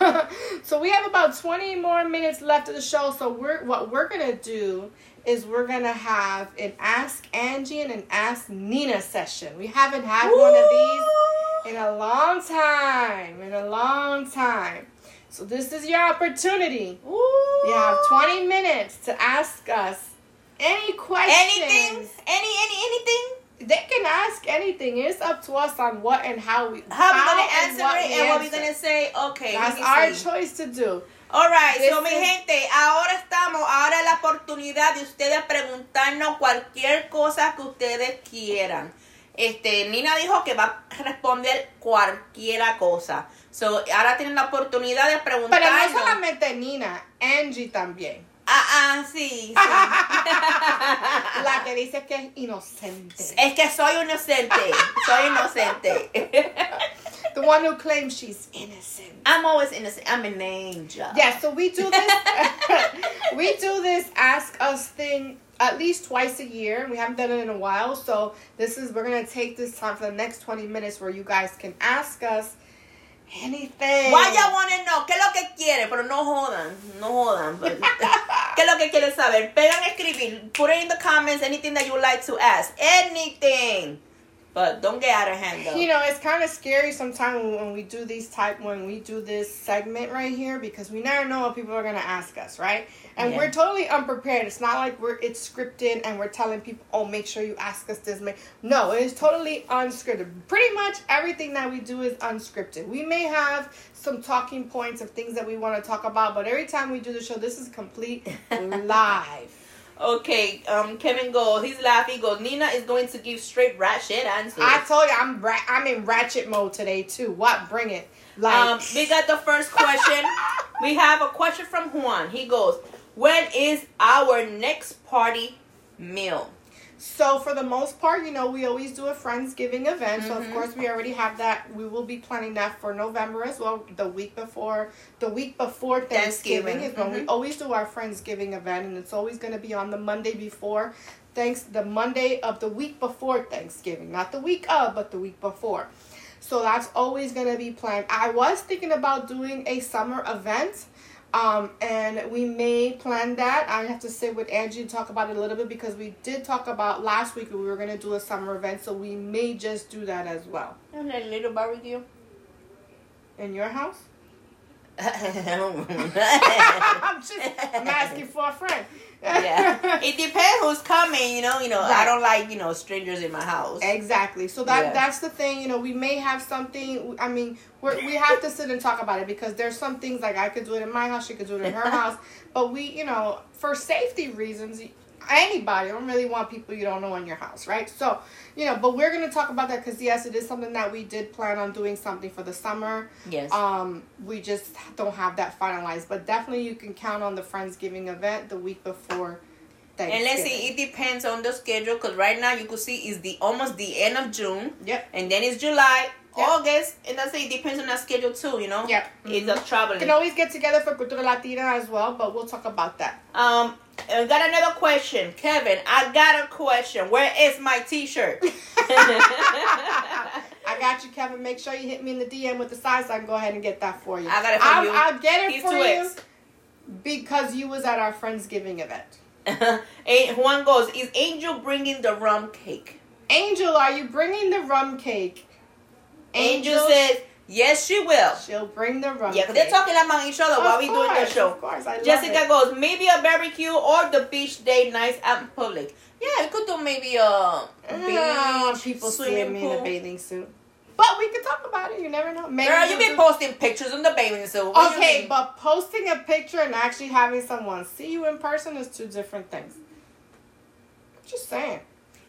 so we have about twenty more minutes left of the show. So we're what we're gonna do is we're gonna have an Ask Angie and an Ask Nina session. We haven't had one of these in a long time. In a long time. So this is your opportunity. Ooh. You have twenty minutes to ask us any questions. Anything? Any any anything? They can ask anything. It's up to us on what and how we How we gonna answer what it and what we answer. gonna say? Okay, That's our see. choice to do. Alright, so mi gente, ahora estamos, ahora la oportunidad de ustedes preguntarnos cualquier cosa que ustedes quieran. Este, Nina dijo que va a responder cualquiera cosa. So, ahora tienen la oportunidad de Pero no solamente Nina, Angie también. Ah, ah, sí, sí. La que dice que es inocente. es que soy inocente, soy inocente. The one who claims she's innocent. I'm always innocent. I'm an angel. Yeah, so we do this. we do this ask us thing at least twice a year. And we haven't done it in a while, so this is we're gonna take this time for the next twenty minutes where you guys can ask us anything. Why y'all wanna know? ¿Qué es lo que quiere? Pero no jodan, no jodan. but- ¿Qué es lo que quiere saber? Pegan escribir. Put it in the comments anything that you like to ask. Anything. But don't get out of hand though. You know, it's kind of scary sometimes when we do these type when we do this segment right here because we never know what people are gonna ask us, right? And Yeah. we're totally unprepared. It's not like we're it's scripted and we're telling people, oh, make sure you ask us this. ma-" No, it is totally unscripted. Pretty much everything that we do is unscripted. We may have some talking points of things that we want to talk about, but every time we do the show, this is complete live. Okay, um, Kevin goes, he's laughing, he goes, Nina is going to give straight ratchet answers. I told you I'm ra- I'm in ratchet mode today too. What? Bring it. Like Um, we got the first question. we have a question from Juan. He goes, When is our next party meal? So for the most part, you know, we always do a Friendsgiving event. So of Mhm. course we already have that. We will be planning that for November as well. The week before the week before Thanksgiving, Thanksgiving, is when we mhm. always do our Friendsgiving event and it's always gonna be on the Monday before thanks the Monday of the week before Thanksgiving. Not the week of, but the week before. So that's always gonna be planned. I was thinking about doing a summer event. Um, and we may plan that. I have to sit with Angie and talk about it a little bit because we did talk about last week we were gonna do a summer event, so we may just do that as well. And a little barbecue. In your house? I'm just I'm asking for a friend. Yeah, it depends who's coming, you know, you know, I don't like, you know, strangers in my house. Exactly. So that Yeah. that's the thing. You know, we may have something. I mean, we're, we have to sit and talk about it because there's some things like I could do it in my house, she could do it in her house. But we, you know, for safety reasons, anybody. I don't really want people you don't know in your house, right? So, you know, but we're gonna talk about that because yes, it is something that we did plan on doing something for the summer. Yes. Um, we just don't have that finalized, but definitely you can count on the Friendsgiving event the week before. That. And let's see, it depends on the schedule because right now you could see it's the almost the end of June, Yep. and then it's July, Yep. August, and that's it. Depends on that schedule too, you know. Yep. It's Mhm. a traveling. We can always get together for Cultura Latina as well, but we'll talk about that. Um, I got another question, Kevin. I got a question. Where is my T-shirt? I got you, Kevin. Make sure you hit me in the DM with the size so I can go ahead and get that for you. I got it for I'll, you. I'll get it He's for you X. because you was at our Friendsgiving event. and Juan goes, "Is Angel bringing the rum cake?" Angel, are you bringing the rum cake? Angel, says, "Yes, she will." she'll bring the rum Yeah, cake. they're talking among each other while Of we doing the show. Of course, I love Jessica goes, maybe a barbecue or the beach day nights out in public. Yeah, we could do maybe a beach, don't people swimming me in a bathing suit. But we could talk about it. You never know. Maybe Girl, you be posting pictures in the bathing suit. What Okay, but posting a picture and actually having someone see you in person is two different things. Just saying.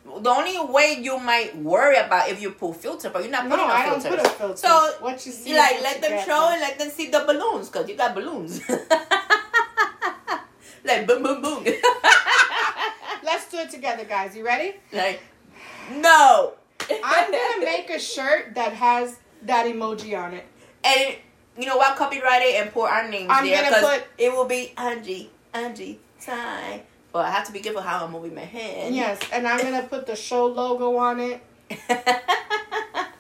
The only way you might worry about if you put filter, but you're not No, putting I a don't put a filter. So what you see, like let them show and let them see the balloons because you got balloons. like boom, boom, boom. Let's do it together, guys. You ready? like no. I'm gonna make a shirt that has that emoji on it. and you know what? Copyright it and put our names I'm there Gonna put- it will be Angie, Angie, time. But I have to be careful how I'm moving my hand. Yes, and I'm gonna put the show logo on it.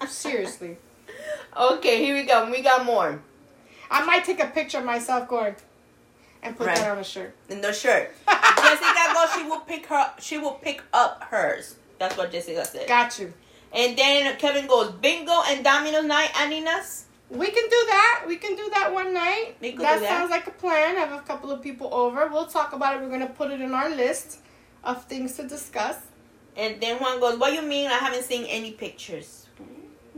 Seriously. Okay, here we go. We got more. I might take a picture of myself going and put Right. that on a shirt. In the shirt. Jessica goes. She will pick her. She will pick up hers. That's what Jessica said. Got you. And then Kevin goes bingo and Domino's night at Nina's. We can do that. We can do that one night. That that. sounds like a plan. Have a couple of people over. We'll talk about it. We're gonna put it in our list of things to discuss. And then Juan goes, "What do you mean? I haven't seen any pictures.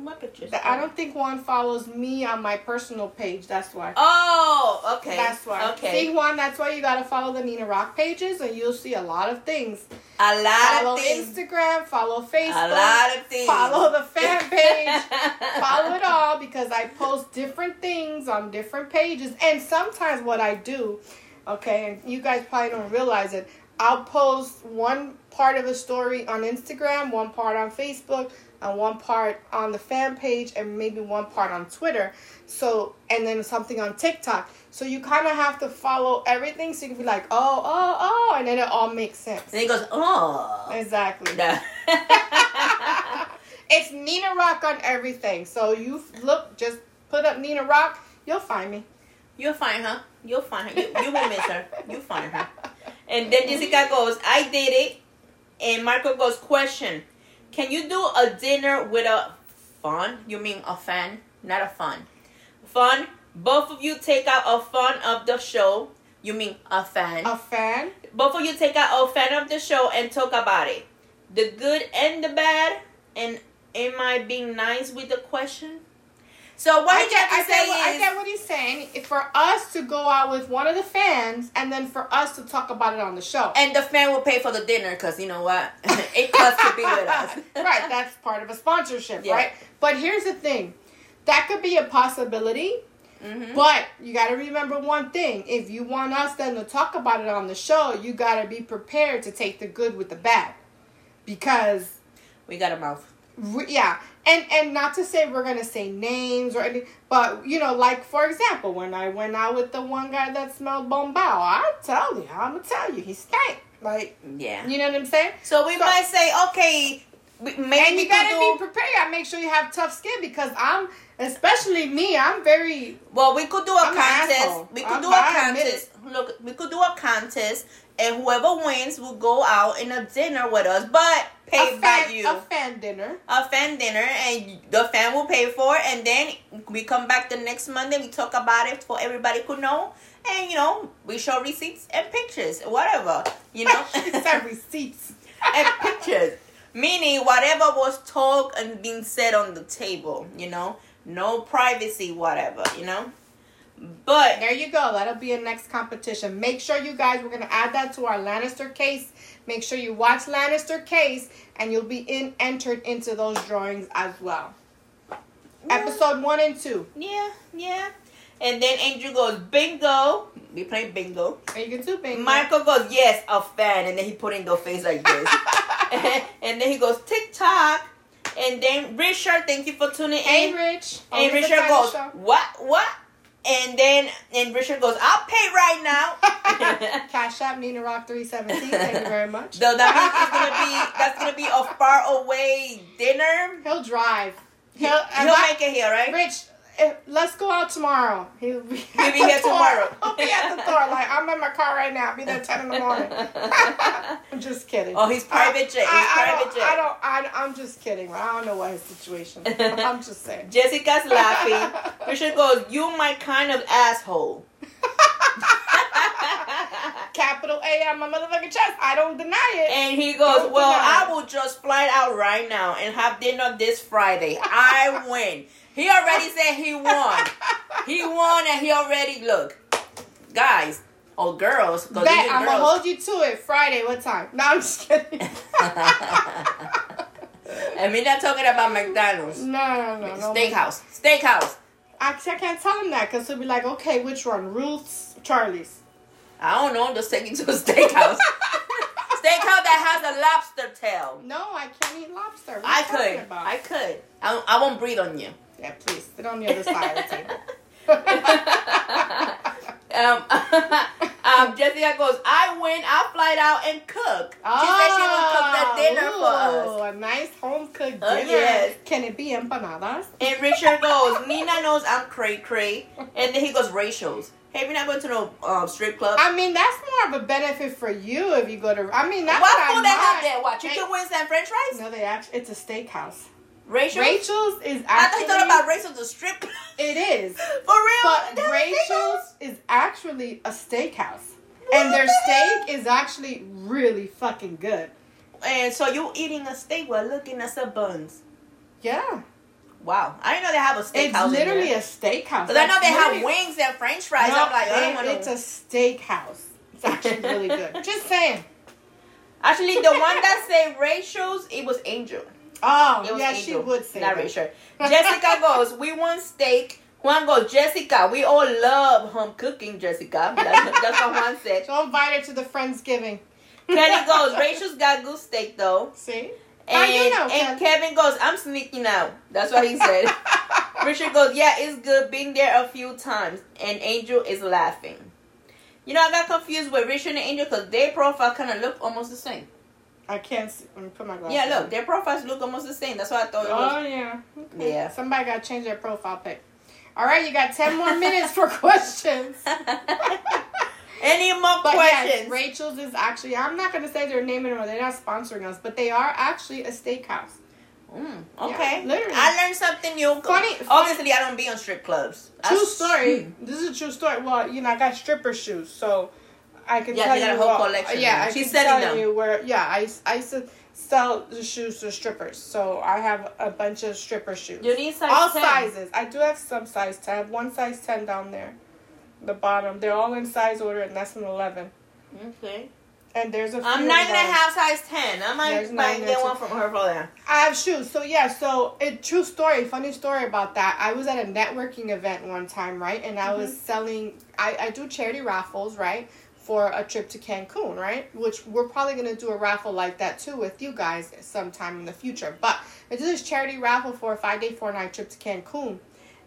What pictures? I don't think Juan follows me on my personal page. That's why. Oh, okay. That's why. Okay. See, Juan, that's why you gotta follow the Nina Rock pages, and you'll see a lot of things. a lot follow of things. Instagram, follow Facebook, A lot of things. follow the fan page, follow it all because I post different things on different pages. And sometimes what I do, okay, and you guys probably don't realize it, I'll post one part of a story on Instagram, one part on Facebook, and one part on the fan page, and maybe one part on Twitter. So, and then something on TikTok. So you kind of have to follow everything so you can be like, oh, oh, oh, and then it all makes sense. And he goes, oh. Exactly. Yeah. It's Nina Rock on everything. So you look, just put up Nina Rock, you'll find me. You'll find her. You'll find her. You, you will miss her. You'll find her. And then mm-hmm. Jessica goes, I did it. And Marco goes, question. Can you do a dinner with a fun? You mean a fan? Not a fun. Fun. Both of you take out a fun of the show. You mean a fan. A fan? Both of you take out a fan of the show and talk about it. The good and the bad. And am I being nice with the question? So what I get, I, get say what, I get what he's saying. For us to go out with one of the fans and then for us to talk about it on the show. and the fan will pay for the dinner because you know what? it costs to be with us. right, that's part of a sponsorship, Yeah. right? But here's the thing that could be a possibility. Mhm. But you got to remember one thing. If you want us then to talk about it on the show, you got to be prepared to take the good with the bad. Because We got a mouth. we- yeah, and and not to say we're to say names or anything, but you know, like for example, when I went out with the one guy that smelled bombao, I tell you, I'm going to tell you, he stank. Like, Yeah. you know what I'm saying? So we So- might say, okay, we- maybe and you gotta could be prepared. I make sure you have tough skin because I'm, especially me, I'm very Well, we could do a I'm contest. We could I'm- do a I contest. Look, we could do a contest, and whoever wins will go out in a dinner with us, but a paid by you. a fan dinner. a fan dinner and the fan will pay for it and then we come back the next monday we talk about it for everybody could know and you know we show receipts and pictures whatever you know Send receipts. and pictures meaning whatever was talked and being said on the table you know no privacy whatever you know but There you go. That'll be a next competition. Make sure you guys, we're gonna add that to our Lannister case. Make sure you watch Lannister case, and you'll be in entered into those drawings as well. Episode one and two. yeah yeah and then andrew goes bingo we play bingo And you can do bingo. Michael goes, yes, a fan, and then he put in the face like this, and then he goes TikTok, and then Richard, thank you for tuning in. Hey, Rich. and Always Richard goes, what, what, and then and Richard goes, I'll pay right now. Cash App Nina Rock three seventeen. Thank you very much. so that means it's gonna be that's gonna be a far away dinner. He'll drive. He'll, He'll I- make it here, right? Rich, if, let's go out tomorrow. He'll be, He'll at be the here tomorrow. He'll be at the door. Like I'm in my car right now. I'll be there ten in the morning. I'm just kidding. Oh, he's private jet. He's I, I private don't, jet. I don't. I, I'm just kidding. I don't know what his situation. is. I'm just saying. Jessica's laughing. Richard goes, "You my kind of asshole." Capital A on my motherfucking chest. I don't deny it. And he goes, Don't Well, I will just fly out right now and have dinner this Friday. I win. He already said he won. He won and he already, look, guys, or girls, Bet I'm gonna hold you to it. Friday, what time? No, I'm just kidding. and we're not talking about McDonald's. no, no, no, no. Steakhouse. Steakhouse. Actually, I can't tell him that because he'll be like, okay, which one? Ruth's, Charlie's. I don't know, I'm just you to a steakhouse. steakhouse that has a lobster tail. No, I can't eat lobster. What I could. I could. I, I won't breathe on you. Yeah, please sit on the other side of the table. um, um, Jessica goes, I win, I'll fly out and cook. She said she will cook the dinner for us. Ooh, A nice home cooked Oh, dinner. yes. Can it be empanadas? And Richard goes, Nina knows I'm cray cray. And then he goes, Rachel's. Hey, we're not going to no um, strip club. I mean, that's more of a benefit for you if you go to. I mean, that's what what, food I they have there? What? Chicken Hey, wings and french fries? No, they actually. It's a steakhouse. Rachel's? Rachel's is I thought actually. you thought about Rachel's the strip. It is. For real? But That's Rachel's is actually a steakhouse. And their the steak is actually really fucking good. And so you're eating a steak while looking at some buns. Yeah. Wow. I didn't know they have a steakhouse. It's literally a steakhouse. I know they have wings and french fries. No, I'm like, I don't want it's a steakhouse. It's actually really good. Just saying. Actually, the one that said Rachel's, it was Angel. Oh, yeah, she would say. Rachel. Jessica goes, we want steak. Juan goes, Jessica, we all love home cooking, Jessica. That's, that's what Juan said. So invite her to the Friendsgiving. Kelly goes, Rachel's got good steak though. See? And, you know, and Kevin goes, I'm sneaking out. That's what he said. Richard goes, yeah, it's good. Been there a few times. And Angel is laughing. You know, I got confused with Richard and Angel because their profile kind of look almost the same. I can't see. Let me put my glasses Yeah, look, on. their profiles look almost the same. That's why I thought it was. Oh, yeah. Okay. Yeah. Somebody got to change their profile pic. All right, you got 10 more minutes for questions. Any more But questions? yes, Rachel's is actually, I'm not going to say their name anymore. They're not sponsoring us, but they are actually a steakhouse. Mm, okay. Yeah, literally. I learned something new. Funny- Obviously, I don't be on strip clubs. True That's- story. Mm. This is a true story. Well, you know, I got stripper shoes, so I can Yeah, tell you a whole collection Yeah, now. I She's can selling tell them. you where. Yeah, I, I used to sell the shoes to strippers, so I have a bunch of stripper shoes. You need size all 10. sizes. I do have some size ten. I have one size ten down there, the bottom. They're all in size order, and that's an eleven. Okay. And there's a. I'm nine a half size ten. I might might get one from her for that. I have shoes. So yeah, so it true story, funny story about that. I was at a networking event one time, right? And I mm-hmm. was selling I, I do charity raffles, right? For a trip to Cancun, right? Which we're probably gonna do a raffle like that too with you guys sometime in the future. But I did this charity raffle for a five day, four night trip to Cancun.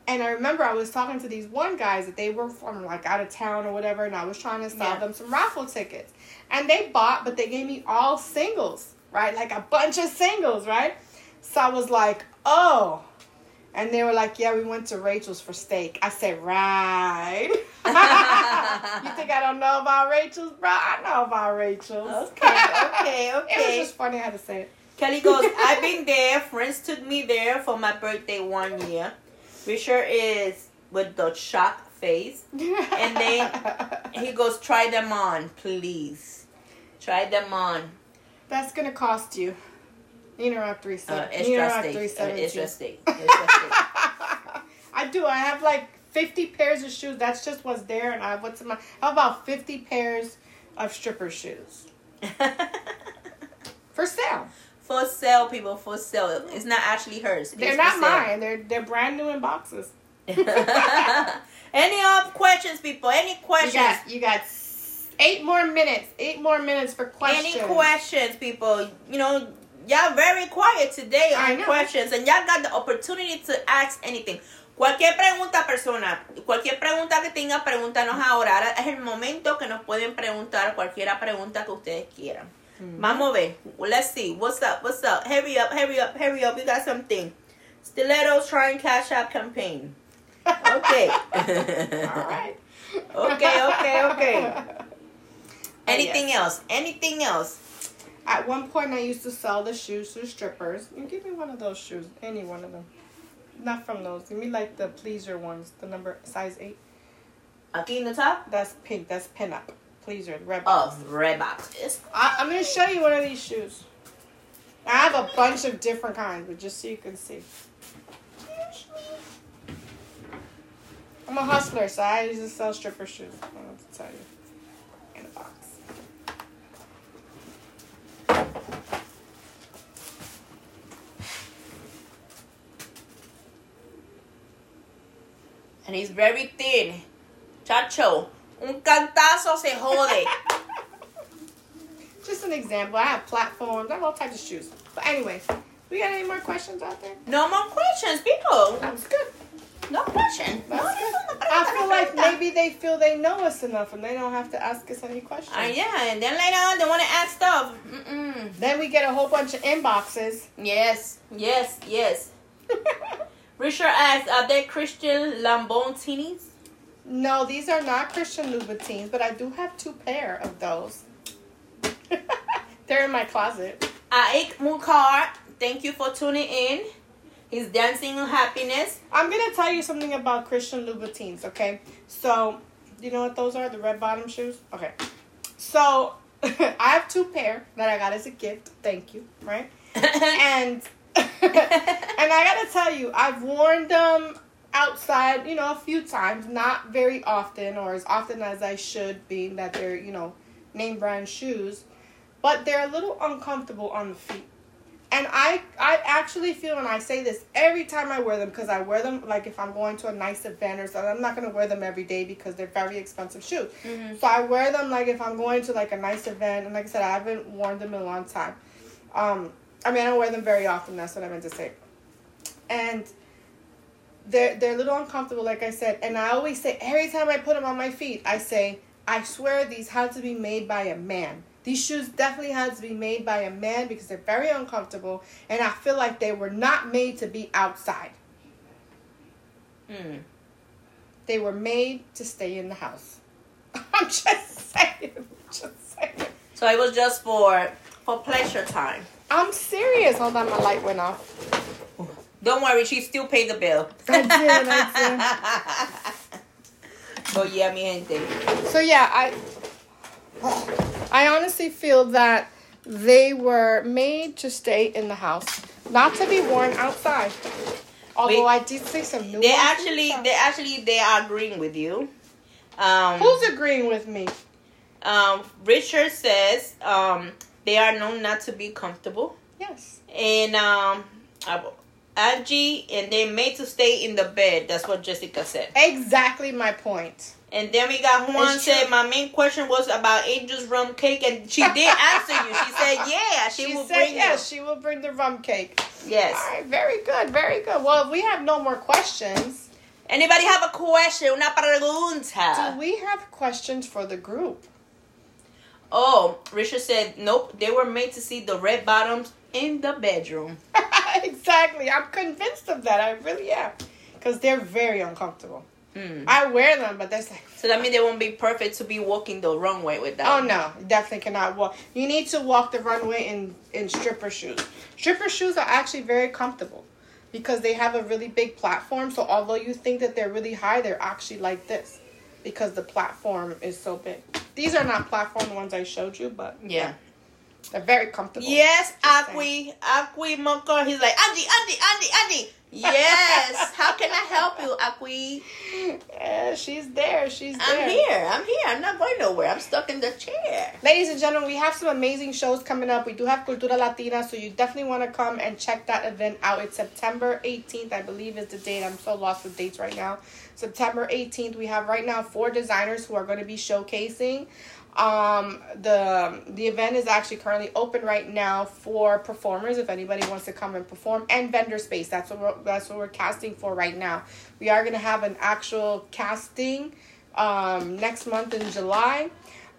And I remember I was talking to these one guys that they were from like out of town or whatever, and I was trying to sell Yeah. them some raffle tickets. And they bought, but they gave me all singles, right? Like a bunch of singles, right? So I was like, oh. And they were like, yeah, we went to Rachel's for steak. I said, right. you think I don't know about Rachel's? Bro, I know about Rachel's. Okay, okay, okay. It was just funny how to say it. Kelly goes, I've been there. Friends took me there for my birthday one year. Richard is with the shock face. And then He goes, try them on, please. Try them on. That's going to cost you. Nina Rock 3 Uh, Nina extra Rock steak. Uh, 317. extra steak. Extra. I do. I have like 50 pairs of shoes. That's just what's there. And I have what's in my. Have about 50 pairs of stripper shoes for sale. for sale, people. For sale. It's not actually hers. They're It's not mine. They're they're brand new in boxes. Any other questions, people? Any You questions? got you got eight more minutes. Eight more minutes for questions. Any questions, people? You know, y'all very quiet today on questions, and y'all got the opportunity to ask anything. Cualquier pregunta, persona, cualquier pregunta que tengan, pregúntanos ahora. Ahora es el momento que nos pueden preguntar cualquier pregunta que ustedes quieran. Mm-hmm. Vamos a ver. Let's see. What's up? What's up? Hurry up, hurry up, hurry up. We got something. Stilettos trying cash out campaign. Okay. All right. Okay, okay, okay. Anything yes. else? Anything else? At one point, I used to sell the shoes to strippers. You give me one of those shoes, any one of them. Not from those. Give me like the pleaser ones, the number size eight. Aquí in the top? That's pink. That's pinup. Pleaser, red. Oh, Reebok. It's I, I'm gonna show you one of these shoes. I have a bunch of different kinds, but just so you can see. I'm a hustler, so I used to sell stripper shoes. I don't know what to tell you. In a box. And he's very thin. Chacho, un cantazo se jode. Just an example. I have platforms. I have all types of shoes. But anyway, we got any more questions out there? No more questions, people. That was good. No question. No, good. no, no, I feel like maybe they feel they know us enough and they don't have to ask us any questions. Uh, yeah, and then later on they want to add stuff. Mm-mm. Then we get a whole bunch of inboxes. Yes, yes, yes. Richard asks, are they Christian Lamborghinis? no, these are not Christian Louboutins, but I do have two pair of those. They're in my closet. Aik Mukar, thank you for tuning in. He's dancing in happiness. I'm gonna tell you something about Christian Louboutins, okay? So, you know what those are? The red bottom shoes? Okay. So, I have two pair that I got as a gift. Thank you, right? and and I gotta tell you, I've worn them outside, you know, a few times, not very often or as often as I should, being that they're, you know, name brand shoes, but they're a little uncomfortable on the feet. And I I actually feel and I say this every time I wear them because I wear them like if I'm going to a nice event or something. I'm not gonna wear them every day because they're very expensive shoes. Mhm. So I wear them like if I'm going to like a nice event and like I said, I haven't worn them in a long time. Um I mean I don't wear them very often, that's what I meant to say. And they're they're a little uncomfortable, like I said, and I always say every time I put them on my feet, I say, I swear these had to be made by a man. These shoes definitely had to be made by a man because they're very uncomfortable, and I feel like they were not made to be outside. Mm. They were made to stay in the house. I'm just saying. Just saying. So it was just for for pleasure time. I'm serious. Hold on, my light went off. Don't worry, she still paid the bill. I did, I so yeah, mi gente. So yeah, I I honestly feel that they were made to stay in the house, not to be worn outside. Although Wait. I did see some new They actually, they actually, they are agreeing with you. Um, Who's agreeing with me? um, Richard says um, they are known not to be comfortable, Yes. and um, Angie, and they're made to stay in the bed. That's what Jessica said. Exactly my point. And then we got Juan It's said true. my main question was about Angel's rum cake, and she did answer you. She said, "Yeah, she, She, will said bring yes, she will bring the rum cake. Yes. All right, very good, very good. Well, if we have no more questions, Anybody have a question? Una do we have questions for the group? Oh, Richard said, "Nope, they were made to see the red bottoms in the bedroom." exactly. I'm convinced of that. I really am. Because they're very uncomfortable. Hmm. I wear them, but that's like, So that means they won't be perfect to be walking the runway with that. oh no, definitely cannot walk. You need to walk the runway in, in stripper shoes. Stripper shoes are actually very comfortable because they have a really big platform. So although you think that they're really high, they're actually like this because the platform is so big. These are not platform ones I showed you, but Yeah. they're very comfortable. Yes, Just Aqui, Aqui Mocha. He's like, Andy, Andy, Andy, Andy. Yes. How can I help you, Aqui? Yeah, she's there. She's there. I'm here. I'm here. I'm not going nowhere. I'm stuck in the chair. Ladies and gentlemen, we have some amazing shows coming up. We do have Cultura Latina, so you definitely want to come and check that event out. It's September 18th, I believe is the date. I'm so lost with dates right now. September 18th, we have right now four designers who are going to be showcasing. Um, the the event is actually currently open right now for performers. If anybody wants to come and perform, and vendor space. That's what we're, that's what we're casting for right now. We are going to have an actual casting um, next month in July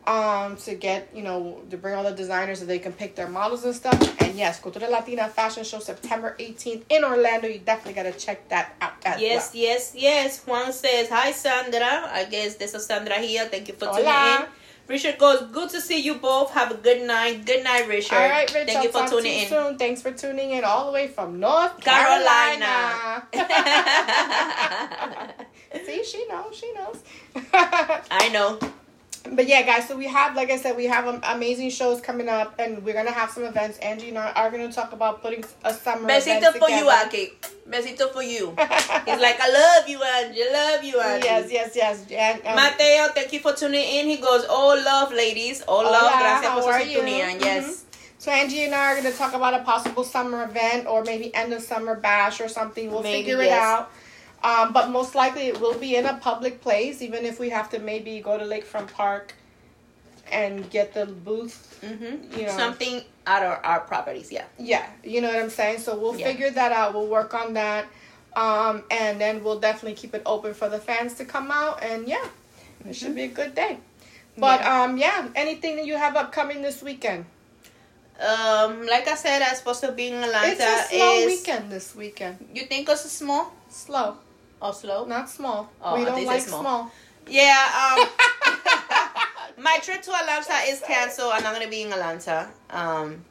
um to get you know to bring all the designers so they can pick their models and stuff and yes cultura latina fashion show september 18th in orlando you definitely got to check that out Yes, well. yes, yes. Juan says, Hi, Sandra. I guess this is Sandra here. Thank you for Hola. tuning in. Richard goes, Good to see you both. Have a good night. Good night, Richard. all right Rich, Thank you for tuning you in. soon thanks for tuning in all the way from north Carolina. carolina see she knows she knows I know. But yeah, guys, so we have, like I said, we have um, amazing shows coming up, and we're gonna have some events. Angie and I are gonna talk about putting a summer Besito for you. Aki. Besito for you. He's like, I love you, Angie. I love you, Angie. yes, yes, yes. And, um, Mateo, thank you for tuning in. He goes, Oh, love, ladies. Oh, love. Gracias por are su you? sintonía. Yes. So Angie and I are gonna talk about a possible summer event, or maybe end of summer bash or something. We'll Maybe, figure it out. Um, but most likely it will be in a public place, even if we have to maybe go to Lakefront Park and get the booth. Mm-hmm. You know. Something out of our properties, yeah. Yeah, you know what I'm saying. So we'll Yeah. figure that out. We'll work on that. Um, and then we'll definitely keep it open for the fans to come out. And yeah, it should be a good day. But Yeah. um, yeah, anything that you have upcoming this weekend? Um, like I said, I'm supposed to be in Atlanta. It's a slow is, weekend this weekend. You think it's small Slow, or slow? not small. Oh, we don't like small. small. Yeah. Um, my trip to Atlanta is canceled. I'm not gonna be in Atlanta. Um,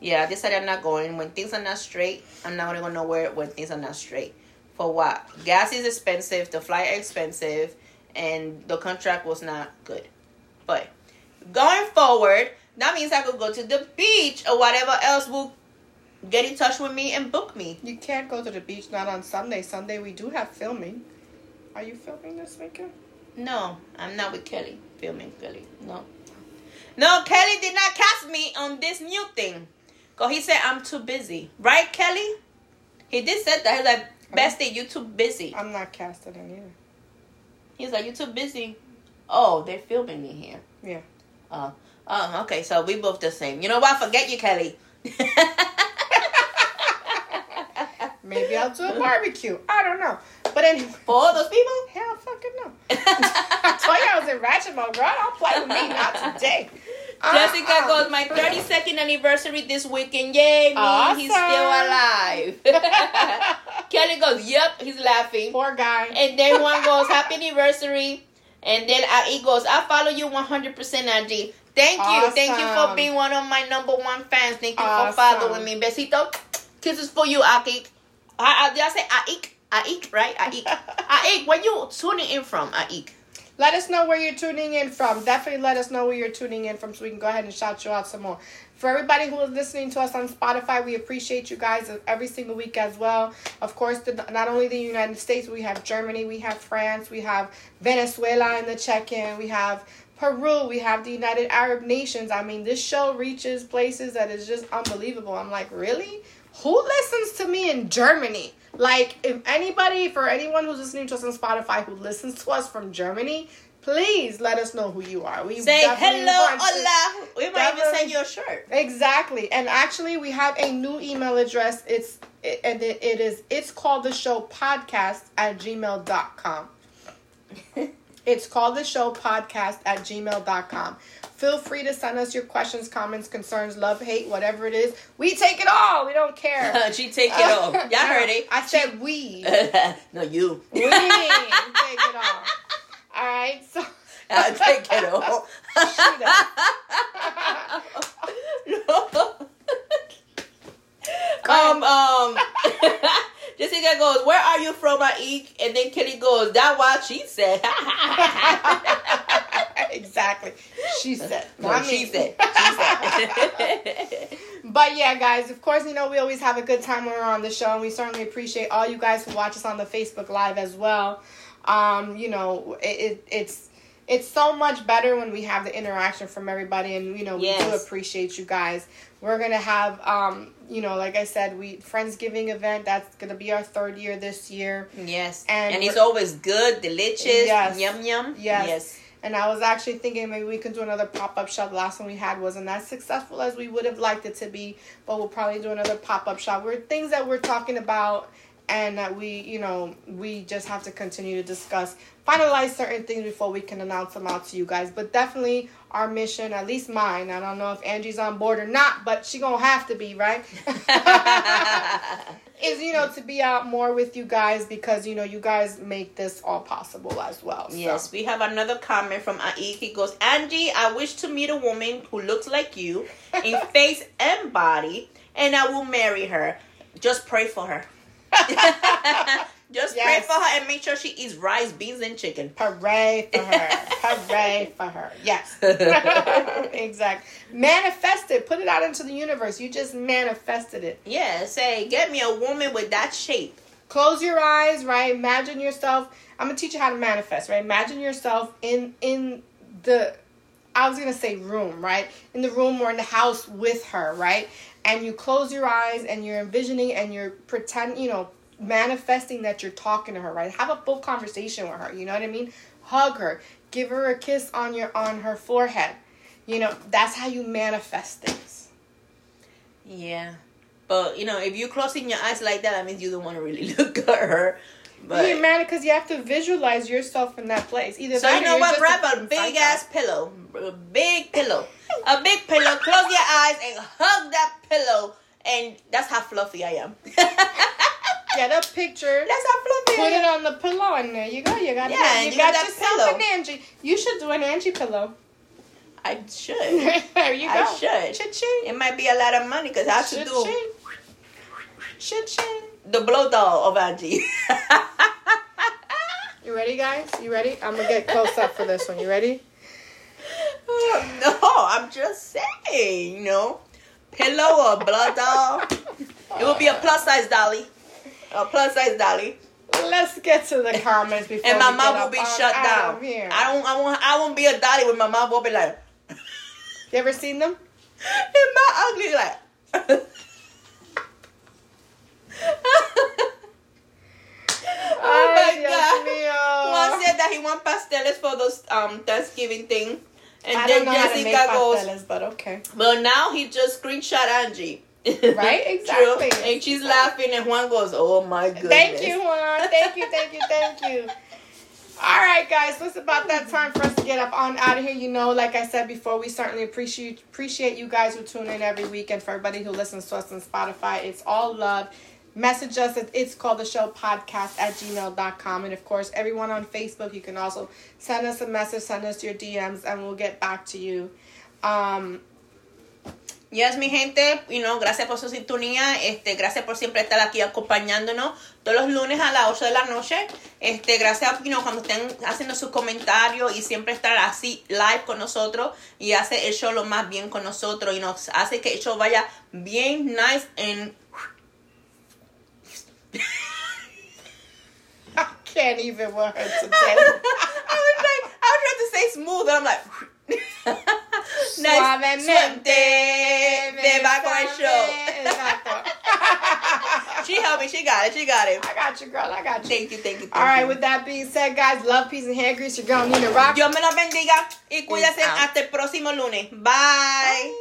yeah, I decided I'm not going. When things are not straight, I'm not gonna go nowhere when things are not straight. For what? Gas is expensive. The flight expensive, and the contract was not good. But going forward, that means I could go to the beach or whatever else will get in touch with me and book me. You can't go to the beach not on Sunday. Sunday we do have filming. Are you filming this weekend? No, I'm not with Kelly filming Kelly. No. No, Kelly did not cast me on this new thing. Cause he said I'm too busy. Right, Kelly? He did say that. He's like, Bestie, you too busy. I'm not casting in either. He's like, you too busy. Oh, they're filming me here. Yeah. Oh, oh, okay. So we both the same. You know what? Forget you, Kelly. Maybe I'll do a barbecue. I don't know. But anyway, For all those people? hell fucking no. I told you I was in ratchet mode, girl. Don't play with me, not today. Jessica Uh-uh. goes, my 32nd anniversary this weekend. Yay, me. He's still alive. Kelly goes, yep, he's laughing. Poor guy. And then one goes, happy anniversary. And then he goes, I follow you 100%, Angie. Thank you. Thank you for being one of my number one fans. Thank you Awesome. for following me. Besito. Kisses for you, Aik. I, I, did I say Aik? Aik, right? Aik. Aik, where you tuning in from, Aik? Let us know where you're tuning in from. Definitely let us know where you're tuning in from so we can go ahead and shout you out some more. For everybody who is listening to us on Spotify, we appreciate you guys every single week as well. Of course, the, not only the United States, we have Germany, we have France, we have Venezuela in the check-in, we have Peru, we have the United Arab Nations. I mean, this show reaches places that is just unbelievable. I'm like, really? Who listens to me in Germany? Like, if anybody, for anyone who's listening to us on Spotify who listens to us from Germany, please let us know who you are. We Say hello, hola. We might even send you a shirt. Exactly. And actually, we have a new email address. It's it, and it, it is it's called the show podcast at gmail.com. It's called the show podcast at gmail.com. Feel free to send us your questions, comments, concerns, love, hate, whatever it is. We take it all. We don't care. she take it all. Y'all heard it. I said we. no, you. We take it all. All right. So I take it all. um, um, Jessica goes, "Where are you from, Aik?" And then Kelly goes, "That what she said." exactly. She said. no, she said. She said. But yeah, guys, of course, you know, we always have a good time when we're on the show, and we certainly appreciate all you guys who watch us on the Facebook Live as well. Um, you know, it, it it's it's so much better when we have the interaction from everybody, and you know, we do appreciate you guys. We're gonna have, um, you know, like I said, we Friendsgiving event. That's gonna be our third year this year. yes, And and, it's always good, delicious, Yes. yum yum. Yes. yes. And I was actually thinking maybe we can do another pop up shop. The last one we had wasn't as successful as we would have liked it to be, but we'll probably do another pop up shop. We're things that we're talking about and that we, you know, we just have to continue to discuss, finalize certain things before we can announce them out to you guys. But definitely our mission, at least mine, I don't know if Angie's on board or not, but she gonna have to be, right? is you know to be out more with you guys because you know you guys make this all possible as well. so. Yes, we have another comment from Aik. He goes, Angie, I wish to meet a woman who looks like you in face and body, and I will marry her. Just pray for her. Just Yes. pray for her and make sure she eats rice, beans, and chicken. Hooray for her. Hooray for her. Yes. exactly. Manifest it. Put it out into the universe. You just manifested it. Yeah, say, get me a woman with that shape. Close your eyes, right? Imagine yourself. I'm gonna teach you how to manifest, right? Imagine yourself in in the I was gonna say room, right? In the room or in the house with her, right? And you close your eyes and you're envisioning and you're pretend, you know, manifesting that you're talking to her, right? Have a full conversation with her. You know what I mean? Hug her, give her a kiss on your on her forehead. You know, that's how you manifest things. Yeah. But you know, if you're closing your eyes like that, that means you don't want to really look at her. But You're mad because you have to visualize yourself in that place. Either so you know what? Grab a fucking big ass pillow, a big pillow, a big pillow. Close your eyes and hug that pillow, and that's how fluffy I am. Get a picture. That's how fluffy Put it on the pillow, and there you go. You got it. Yeah, you, and you got got that yourself pillow. an Angie. You should do an Angie pillow. I should. there you go. I should. Cha-ching. It might be a lot of money because I have to do Cha-ching. The blow doll of Angie. You ready, guys? You ready? I'm gonna get close up for this one. You ready? no, I'm just saying, you know, pillow or blood doll. It will be a plus size dolly, a plus size dolly, Let's get to the comments before and my mouth will be shut down. Here. I don't, I won't, I won't be a dolly with my mouth open like, You ever seen them? and my ugly like. oh my Ay, Dios god! mío. Juan said that he want pasteles for those um Thanksgiving thing, and I then don't know how to make Jessica goes. pasteles, but okay. Well, now he just screenshot Angie. Right? Exactly. True. And she's laughing, and Juan goes, "Oh my goodness." Thank you, Juan. Thank you, thank you, thank you. All right, guys. So it's about that time for us to get up on out of here. You know, like I said before, we certainly appreciate appreciate you guys who tune in every week, and for everybody who listens to us on Spotify. It's all love. Message us at it's called the show podcast at gmail.com. And of course, everyone on Facebook, you can also send us a message, send us your DMs, and we'll get back to you. Um, Yes, mi gente, you know, gracias por su sintonía, este, gracias por siempre estar aquí acompañándonos todos los lunes a las 8 de la noche. Este, gracias, you know, cuando estén haciendo sus comentarios y siempre estar así live con nosotros y hace el show lo más bien con nosotros y nos hace que el show vaya bien nice and I can't even with her today. I was like, I was trying to say smooth, and I'm like, Suavemente. Te va con el show. She helped me. She got it. She got it. I got you, girl. I got you. Thank you, thank you. Thank All right, you. with that being said, guys, love, peace, and hair grease. You're going to need a rock. Dios me los bendiga y cuídense hasta el próximo lunes. Bye.